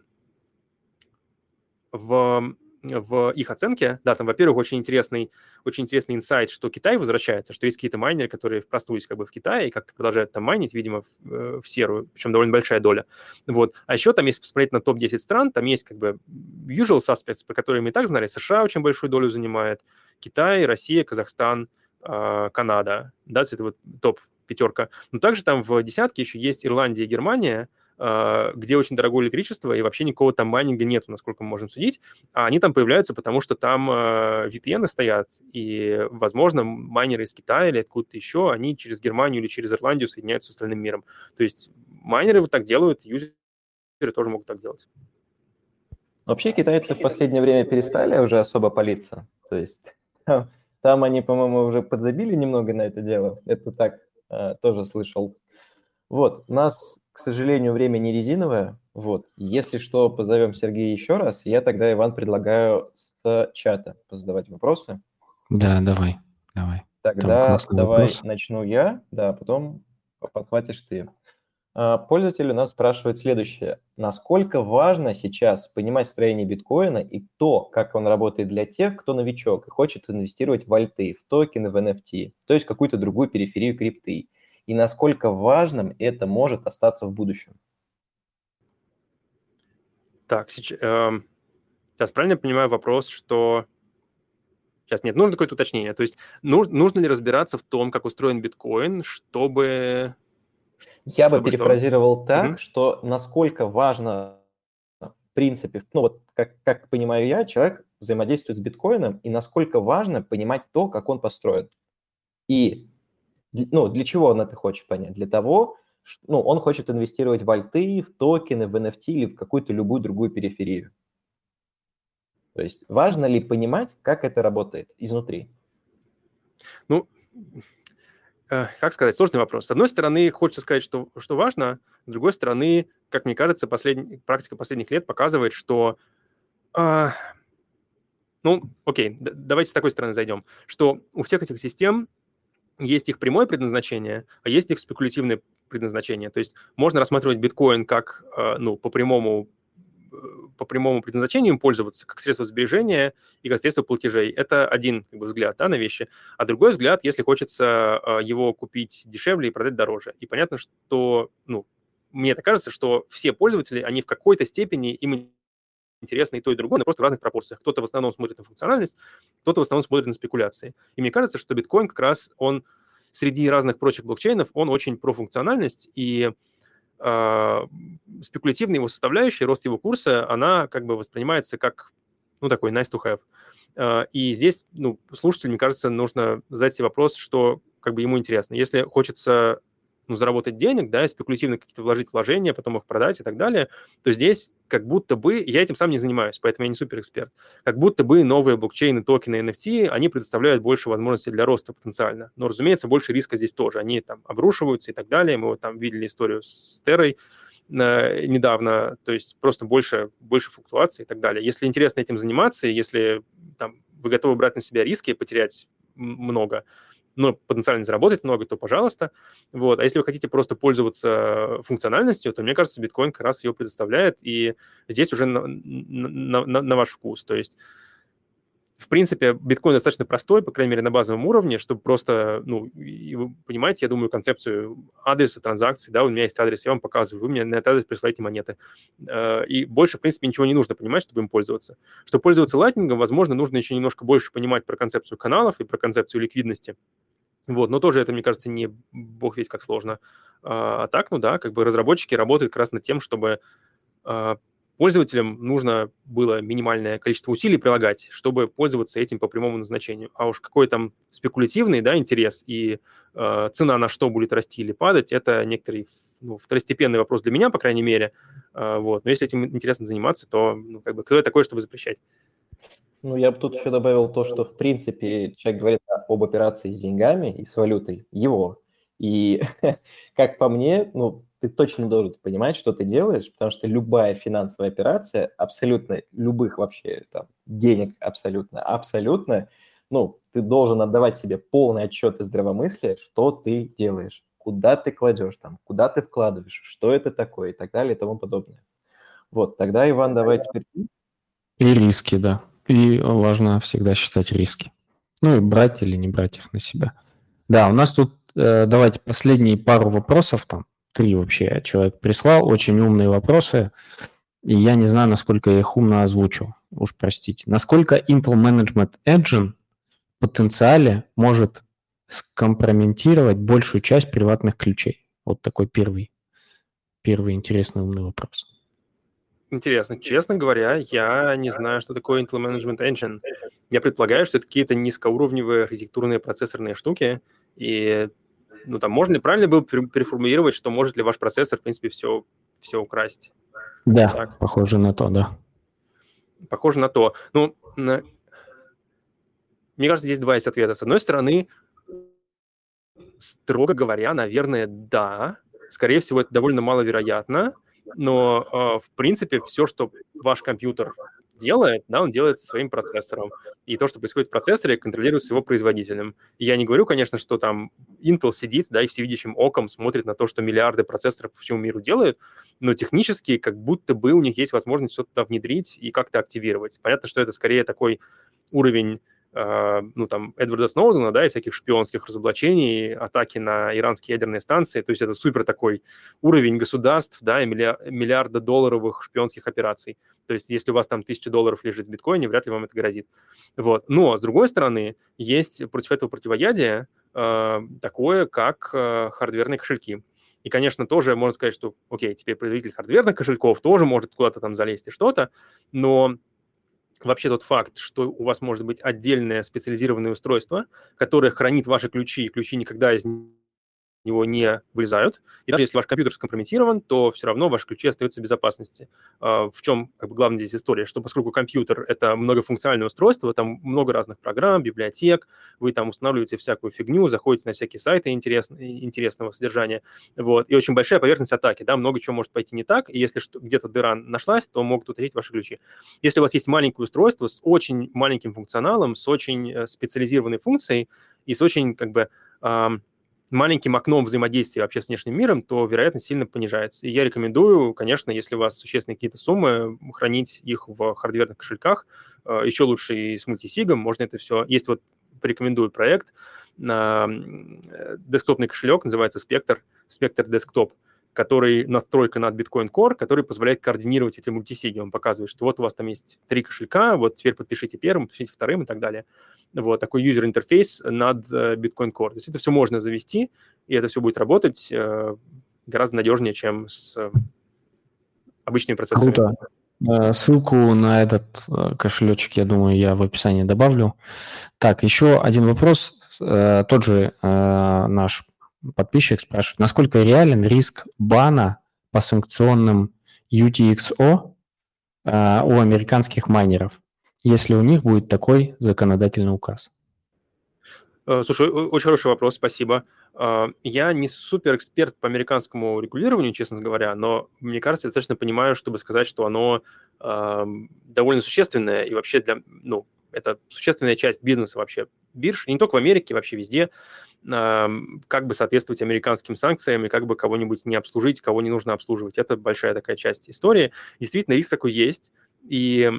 [SPEAKER 3] э, в в их оценке, да, там, во-первых, очень интересный, очень интересный инсайт, что Китай возвращается, что есть какие-то майнеры, которые простулись как бы в Китае и как-то продолжают там майнить, видимо, в, э, в серую, причем довольно большая доля. Вот. А еще там, если посмотреть на топ-10 стран, там есть как бы usual suspects, про которые мы и так знали, США очень большую долю занимает, Китай, Россия, Казахстан, э, Канада, да, это вот топ пятерка. Но также там в десятке еще есть Ирландия и Германия, а, где очень дорогое электричество, и вообще никакого там майнинга нету, насколько мы можем судить. А они там появляются, потому что там а, VPN стоят, и, возможно, майнеры из Китая или откуда-то еще, они через Германию или через Ирландию соединяются с остальным миром. То есть майнеры вот так делают, юзеры тоже могут так делать.
[SPEAKER 2] Вообще китайцы в последнее время перестали уже особо палиться. То есть там, они, по-моему, уже подзабили немного на это дело. Это так э, тоже слышал. Вот, нас к сожалению, время не резиновое. Вот. Если что, позовем Сергея еще раз. Я тогда, Иван, предлагаю с чата позадавать вопросы.
[SPEAKER 1] Да, давай, давай.
[SPEAKER 2] Тогда давай вопрос. начну я, да, потом подхватишь ты. А, пользователь у нас спрашивает следующее. Насколько важно сейчас понимать строение биткоина и то, как он работает для тех, кто новичок и хочет инвестировать в альты, в токены, в NFT, то есть какую-то другую периферию крипты? И насколько важным это может остаться в будущем?
[SPEAKER 3] Так, сейчас, э, сейчас правильно понимаю вопрос, что Сейчас нет, нужно какое-то уточнение. То есть нуж, нужно ли разбираться в том, как устроен биткоин, чтобы...
[SPEAKER 2] Я чтобы бы перефразировал что? так, угу. что насколько важно, в принципе, ну вот как, как понимаю я, человек взаимодействует с биткоином, и насколько важно понимать то, как он построен. И ну, для чего он это хочет понять? Для того, что, ну, он хочет инвестировать в альты, в токены, в NFT или в какую-то любую другую периферию. То есть важно ли понимать, как это работает изнутри?
[SPEAKER 3] Ну, э, как сказать, сложный вопрос. С одной стороны, хочется сказать, что, что важно, с другой стороны, как мне кажется, послед... практика последних лет показывает, что... Э, ну, окей, давайте с такой стороны зайдем, что у всех этих систем есть их прямое предназначение, а есть их спекулятивное предназначение. То есть можно рассматривать биткоин как, э, ну, по прямому э, по прямому предназначению им пользоваться, как средство сбережения и как средство платежей. Это один как бы, взгляд да, на вещи. А другой взгляд, если хочется э, его купить дешевле и продать дороже. И понятно, что, ну, мне так кажется, что все пользователи, они в какой-то степени, им интересно и то, и другое, но просто в разных пропорциях. Кто-то в основном смотрит на функциональность, кто-то в основном смотрит на спекуляции. И мне кажется, что биткоин как раз, он среди разных прочих блокчейнов, он очень про функциональность, и э, спекулятивная его составляющая, рост его курса, она как бы воспринимается как, ну, такой nice to have. Э, и здесь, ну, слушателю, мне кажется, нужно задать себе вопрос, что как бы ему интересно. Если хочется ну, заработать денег, да, спекулятивно какие-то вложить вложения, потом их продать и так далее, то здесь как будто бы, я этим сам не занимаюсь, поэтому я не суперэксперт, как будто бы новые блокчейны, токены, NFT, они предоставляют больше возможностей для роста потенциально. Но, разумеется, больше риска здесь тоже. Они там обрушиваются и так далее. Мы вот там видели историю с Террой э, недавно, то есть просто больше, больше флуктуаций и так далее. Если интересно этим заниматься, если там, вы готовы брать на себя риски и потерять много, но потенциально заработать много, то пожалуйста. Вот. А если вы хотите просто пользоваться функциональностью, то, мне кажется, биткоин как раз ее предоставляет, и здесь уже на, на, на, на ваш вкус. То есть в принципе, биткоин достаточно простой, по крайней мере, на базовом уровне, чтобы просто, ну, вы понимаете, я думаю, концепцию адреса транзакций, да, у меня есть адрес, я вам показываю, вы мне на этот адрес присылаете монеты. Э, и больше, в принципе, ничего не нужно понимать, чтобы им пользоваться. Чтобы пользоваться Lightning, возможно, нужно еще немножко больше понимать про концепцию каналов и про концепцию ликвидности. Вот, но тоже это, мне кажется, не бог весь как сложно. А, так, ну да, как бы разработчики работают как раз над тем, чтобы а, пользователям нужно было минимальное количество усилий прилагать, чтобы пользоваться этим по прямому назначению. А уж какой там спекулятивный да, интерес и э, цена на что будет расти или падать, это некоторый ну, второстепенный вопрос для меня, по крайней мере. Э, вот. Но если этим интересно заниматься, то ну, как бы, кто я такой, чтобы запрещать?
[SPEAKER 2] Ну, я бы тут еще добавил то, что, в принципе, человек говорит об операции с деньгами и с валютой, его. И, [laughs] как по мне, ну, ты точно должен понимать, что ты делаешь, потому что любая финансовая операция, абсолютно любых вообще там, денег абсолютно, абсолютно, ну, ты должен отдавать себе полный отчет и здравомыслие, что ты делаешь, куда ты кладешь там, куда ты вкладываешь, что это такое и так далее и тому подобное. Вот, тогда, Иван, давай теперь...
[SPEAKER 1] И риски, да. И важно всегда считать риски. Ну и брать или не брать их на себя. Да, у нас тут, э, давайте последние пару вопросов там три вообще человек прислал, очень умные вопросы, и я не знаю, насколько я их умно озвучу, уж простите. Насколько Intel Management Engine в потенциале может скомпрометировать большую часть приватных ключей? Вот такой первый, первый интересный умный вопрос.
[SPEAKER 3] Интересно. Честно говоря, я не знаю, что такое Intel Management Engine. Я предполагаю, что это какие-то низкоуровневые архитектурные процессорные штуки, и ну, там, можно ли правильно было переформулировать, что может ли ваш процессор, в принципе, все, все украсть?
[SPEAKER 1] Да, так. похоже на то, да.
[SPEAKER 3] Похоже на то. Ну, на... мне кажется, здесь два есть ответа. С одной стороны, строго говоря, наверное, да. Скорее всего, это довольно маловероятно, но, э, в принципе, все, что ваш компьютер делает, да, он делает со своим процессором. И то, что происходит в процессоре, контролируется его производителем. И я не говорю, конечно, что там Intel сидит, да, и всевидящим оком смотрит на то, что миллиарды процессоров по всему миру делают, но технически как будто бы у них есть возможность что-то туда внедрить и как-то активировать. Понятно, что это скорее такой уровень а, ну, там, Эдварда Сноудена, да, и всяких шпионских разоблачений, атаки на иранские ядерные станции, то есть это супер такой уровень государств, да, и миллиарда долларовых шпионских операций. То есть если у вас там тысяча долларов лежит в биткоине, вряд ли вам это грозит. Вот. Но, с другой стороны, есть против этого противоядия э, такое, как э, хардверные кошельки. И, конечно, тоже можно сказать, что, окей, теперь производитель хардверных кошельков тоже может куда-то там залезть и что-то, но вообще тот факт, что у вас может быть отдельное специализированное устройство, которое хранит ваши ключи, и ключи никогда из него не вылезают. И даже если ваш компьютер скомпрометирован, то все равно ваши ключи остаются в безопасности. А, в чем как бы, главная здесь история? Что поскольку компьютер – это многофункциональное устройство, там много разных программ, библиотек, вы там устанавливаете всякую фигню, заходите на всякие сайты интерес, интересного содержания, вот, и очень большая поверхность атаки, да, много чего может пойти не так, и если где-то дыра нашлась, то могут утащить ваши ключи. Если у вас есть маленькое устройство с очень маленьким функционалом, с очень э, специализированной функцией и с очень, как бы, маленьким окном взаимодействия вообще с внешним миром, то вероятность сильно понижается. И я рекомендую, конечно, если у вас существенные какие-то суммы, хранить их в хардверных кошельках, э, еще лучше и с мультисигом, можно это все... Есть вот, порекомендую проект, на э, десктопный кошелек, называется Spectre, Spectre Desktop, который надстройка над Bitcoin Core, который позволяет координировать эти мультисиги. Он показывает, что вот у вас там есть три кошелька, вот теперь подпишите первым, подпишите вторым и так далее вот такой юзер-интерфейс над э, Bitcoin Core. То есть это все можно завести, и это все будет работать э, гораздо надежнее, чем с э, обычными процессорами.
[SPEAKER 1] Круто. Ссылку на этот кошелечек, я думаю, я в описании добавлю. Так, еще один вопрос. Тот же наш подписчик спрашивает, насколько реален риск бана по санкционным UTXO у американских майнеров? если у них будет такой законодательный указ?
[SPEAKER 3] Э, слушай, очень хороший вопрос, спасибо. А, я не супер эксперт по американскому регулированию, честно говоря, но мне кажется, я достаточно понимаю, чтобы сказать, что оно э, довольно существенное и вообще для, ну, это существенная часть бизнеса вообще бирж, не только в Америке, вообще везде, как бы соответствовать американским санкциям и как бы кого-нибудь не обслужить, кого не нужно обслуживать. Это большая такая часть истории. Действительно, риск такой есть, и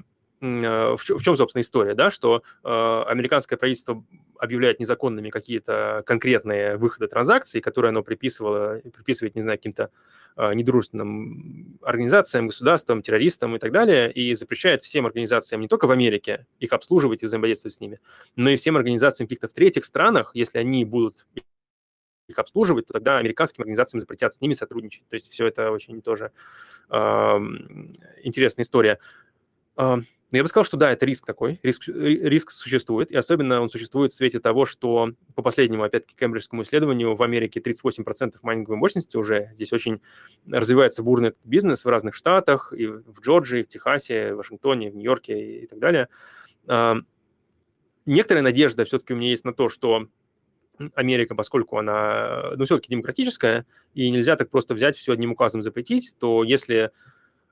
[SPEAKER 3] в, в чем, собственно, история, да, что э, американское правительство объявляет незаконными какие-то конкретные выходы транзакций, которые оно приписывало, приписывает, не знаю, каким-то э, недружественным организациям, государствам, террористам и так далее, и запрещает всем организациям не только в Америке их обслуживать и взаимодействовать с ними, но и всем организациям каких-то в третьих странах, если они будут их обслуживать, то тогда американским организациям запретят с ними сотрудничать. То есть все это очень тоже э, интересная история. Но я бы сказал, что да, это риск такой, риск, риск существует, и особенно он существует в свете того, что по последнему, опять-таки, кембриджскому исследованию в Америке 38% майнинговой мощности уже, здесь очень развивается бурный этот бизнес в разных штатах, и в Джорджии, в Техасе, в Вашингтоне, в Нью-Йорке и так далее. Некоторая надежда все-таки у меня есть на то, что Америка, поскольку она, ну, все-таки демократическая, и нельзя так просто взять все одним указом запретить, то если а,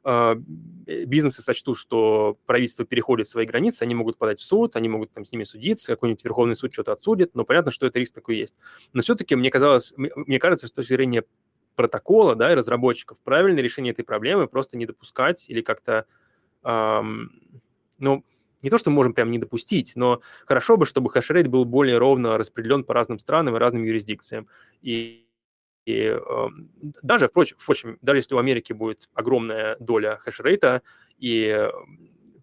[SPEAKER 3] бизнесы сочтут, что правительство переходит свои границы, они могут подать в суд, они могут там с ними судиться, какой-нибудь Верховный суд что-то отсудит, но понятно, что это риск такой есть. Но все-таки мне казалось, мне кажется, что с точки зрения протокола, да, и разработчиков, правильное решение этой проблемы просто не допускать или как-то, эм, ну, не то, что мы можем прям не допустить, но хорошо бы, чтобы хешрейт был более ровно распределен по разным странам и разным юрисдикциям. И и э, даже, впрочем, впрочем, даже если у Америки будет огромная доля хешрейта, и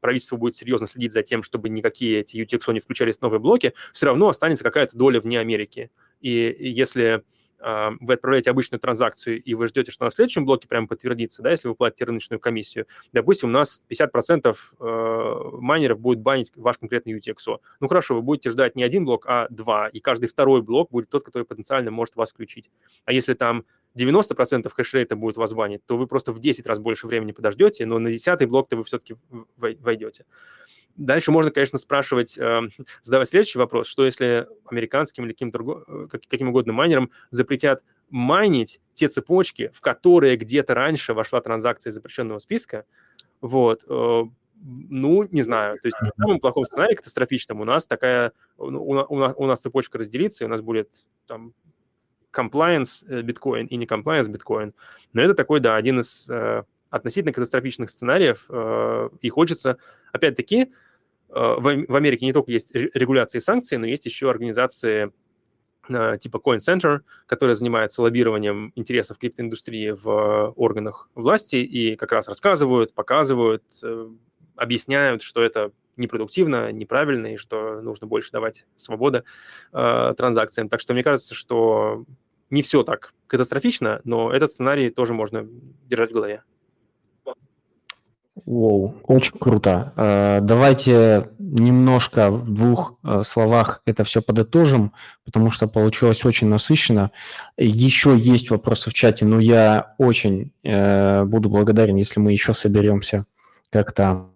[SPEAKER 3] правительство будет серьезно следить за тем, чтобы никакие эти UTXO не включались в новые блоки, все равно останется какая-то доля вне Америки. И если вы отправляете обычную транзакцию, и вы ждете, что на следующем блоке прямо подтвердится, да, если вы платите рыночную комиссию, допустим, у нас 50% э, майнеров будет банить ваш конкретный UTXO. Ну хорошо, вы будете ждать не один блок, а два, и каждый второй блок будет тот, который потенциально может вас включить. А если там 90% хешрейта будет вас банить, то вы просто в 10 раз больше времени подождете, но на 10 блок-то вы все-таки войдете. Дальше можно, конечно, спрашивать, э, задавать следующий вопрос, что если американским или каким, друго, э, каким угодно майнерам запретят майнить те цепочки, в которые где-то раньше вошла транзакция из запрещенного списка, вот, э, ну, не знаю. То есть в самом плохом сценарии катастрофичном у нас такая, ну, у, у, у нас цепочка разделится, и у нас будет там compliance биткоин и не compliance биткоин. Но это такой, да, один из э, относительно катастрофичных сценариев, э, и хочется, опять-таки, э, в Америке не только есть регуляции и санкции, но есть еще организации э, типа Coin Center, которая занимается лоббированием интересов криптоиндустрии в органах власти и как раз рассказывают, показывают, объясняют, что это непродуктивно, неправильно, и что нужно больше давать свободы э, транзакциям. Так что мне кажется, что не все так катастрофично, но этот сценарий тоже можно держать в голове.
[SPEAKER 1] Воу, очень круто. Э, давайте немножко в двух э, словах это все подытожим, потому что получилось очень насыщенно. Еще есть вопросы в чате, но я очень э, буду благодарен, если мы еще соберемся как-то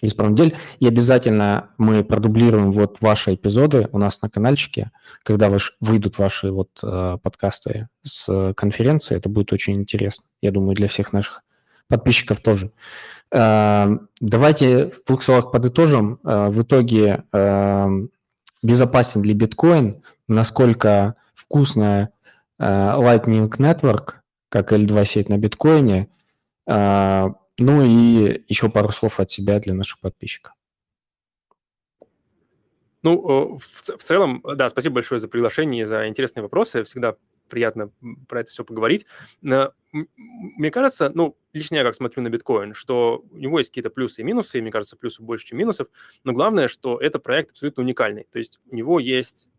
[SPEAKER 1] через пару недель. И обязательно мы продублируем вот ваши эпизоды у нас на каналчике, когда ваш, выйдут ваши вот подкасты с конференции. Это будет очень интересно, я думаю, для всех наших подписчиков тоже. Э, давайте в двух словах подытожим. Э, в итоге э, безопасен ли биткоин, насколько вкусная Lightning Network, как L2 сеть на биткоине, ну и еще пару слов от себя для наших подписчиков.
[SPEAKER 3] Ну, в целом, да, спасибо большое за приглашение за интересные вопросы. Всегда приятно про это все поговорить. Мне кажется, ну, лично я как смотрю на биткоин, что у него есть какие-то плюсы и минусы, и мне кажется, плюсов больше, чем минусов, но главное, что это проект абсолютно уникальный. То есть у него есть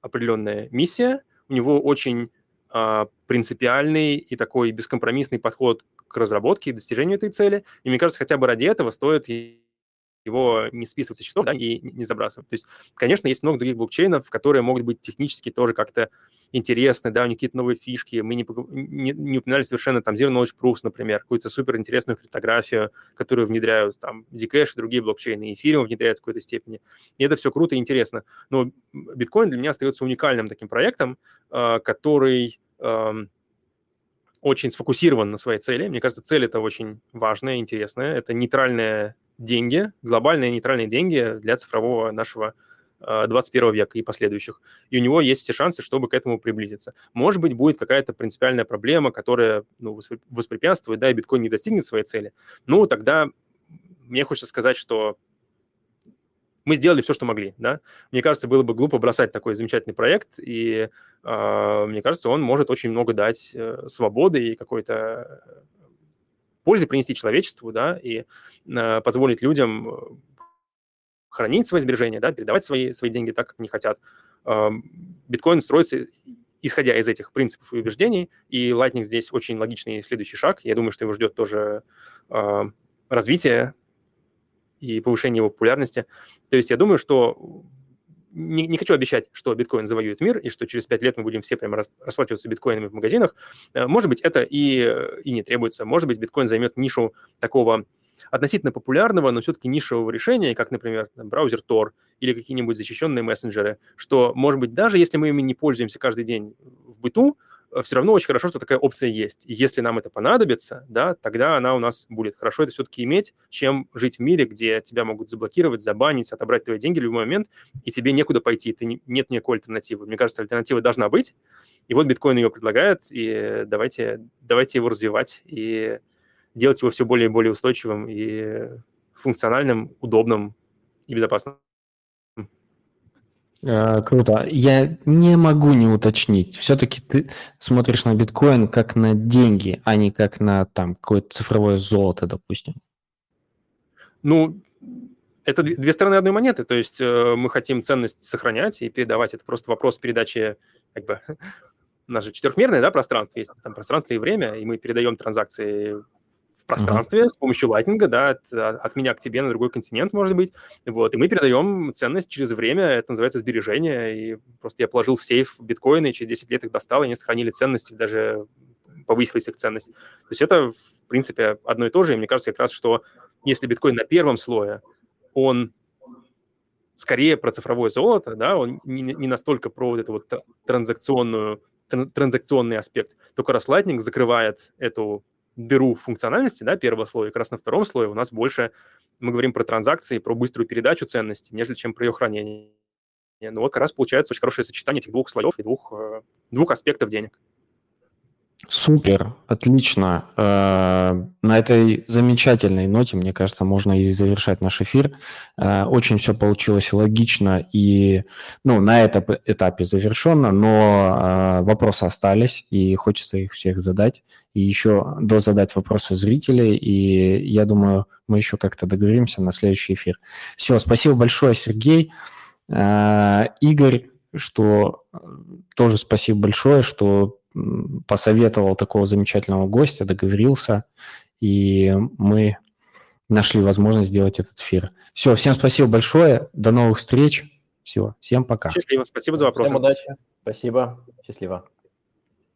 [SPEAKER 3] определенная миссия, у него очень а, принципиальный и такой бескомпромиссный подход к разработке и достижению этой цели. И мне кажется, хотя бы ради этого стоит его не списывать со счетов да, и не забрасывать. То есть, конечно, есть много других блокчейнов, которые могут быть технически тоже как-то интересны, да, у них какие-то новые фишки. Мы не, не, не упоминали совершенно там Zero Knowledge Proofs, например, какую-то супер интересную криптографию, которую внедряют там Zcash и другие блокчейны, эфириум внедряют в какой-то степени. И это все круто и интересно. Но биткоин для меня остается уникальным таким проектом, э, который очень сфокусирован на своей цели. Мне кажется, цель это очень важная, интересная. Это нейтральные деньги, глобальные нейтральные деньги для цифрового нашего 21 э, века и последующих. И у него есть все шансы, чтобы к этому приблизиться. Может быть, будет какая-то принципиальная проблема, которая ну, воспрепятствует, да, и биткоин не достигнет своей цели. Ну, тогда мне хочется сказать, что мы сделали все, что могли, да. Мне кажется, было бы глупо бросать такой замечательный проект, и э, мне кажется, он может очень много дать э, свободы и какой-то пользы принести человечеству, да, и э, позволить людям хранить свои сбережения, да, передавать свои, свои деньги так, как они хотят. Биткоин строится исходя из этих принципов и убеждений, и Lightning здесь очень логичный следующий шаг. Я думаю, что его ждет тоже э, развитие и повышение его популярности. То есть я думаю, что не, не хочу обещать, что биткоин завоюет мир, и что через пять лет мы будем все прямо расплачиваться биткоинами в магазинах. Э, может быть, это и, и не требуется. Может быть, биткоин займет нишу такого относительно популярного, но все-таки нишевого решения, как, например, браузер Tor или какие-нибудь защищенные мессенджеры, что, может быть, даже если мы ими не пользуемся каждый день в быту, э, все равно очень хорошо, что такая опция есть. И если нам это понадобится, да, тогда она у нас будет. Хорошо это все-таки иметь, чем жить в мире, где тебя могут заблокировать, забанить, отобрать твои деньги в любой момент, и тебе некуда пойти, ты не, нет никакой альтернативы. Мне кажется, альтернатива должна быть, и вот биткоин ее предлагает, и давайте, давайте его развивать, и делать его все более и более устойчивым и функциональным, удобным и безопасным.
[SPEAKER 1] Э, круто. Я не могу не уточнить. Все-таки ты смотришь на биткоин как на деньги, а не как на там какое-то цифровое золото, допустим.
[SPEAKER 3] Ну, это две стороны одной монеты. То есть э, мы хотим ценность сохранять и передавать. Это просто вопрос передачи, как бы, [laughs] у четырехмерное да, пространство есть, там пространство и время, и мы передаем транзакции пространстве uh-huh. с помощью лайтинга, да, от, от меня к тебе на другой континент, может быть, вот, и мы передаем ценность через время, это называется сбережение, и просто я положил в сейф биткоины, и через 10 лет их достал, и они сохранили ценность, даже повысилась их ценность. То есть это, в принципе, одно и то же, и мне кажется как раз, что если биткоин на первом слое, он скорее про цифровое золото, да, он не, не настолько про вот эту вот транзакционную, транзакционный аспект. Только раз Lightning закрывает эту дыру функциональности, да, первого слоя, как раз на втором слое у нас больше мы говорим про транзакции, про быструю передачу ценности, нежели чем про ее хранение. Ну вот как раз получается очень хорошее сочетание этих двух слоев и двух, э, двух аспектов денег.
[SPEAKER 1] Супер, отлично. Э, на этой замечательной ноте, мне кажется, можно и завершать наш эфир. Э, очень все получилось логично и ну, на этом этапе завершенно, но э, вопросы остались, и хочется их всех задать. И еще дозадать вопросы зрителей, и я думаю, мы еще как-то договоримся на следующий эфир. Все, спасибо большое, Сергей. Игорь, что тоже спасибо большое, что посоветовал такого замечательного гостя, договорился. и мы нашли возможность сделать этот эфир. Все, всем спасибо большое, до новых встреч. Все, всем пока.
[SPEAKER 3] Счастливо, спасибо за вопросы.
[SPEAKER 2] Всем удачи, спасибо, счастливо.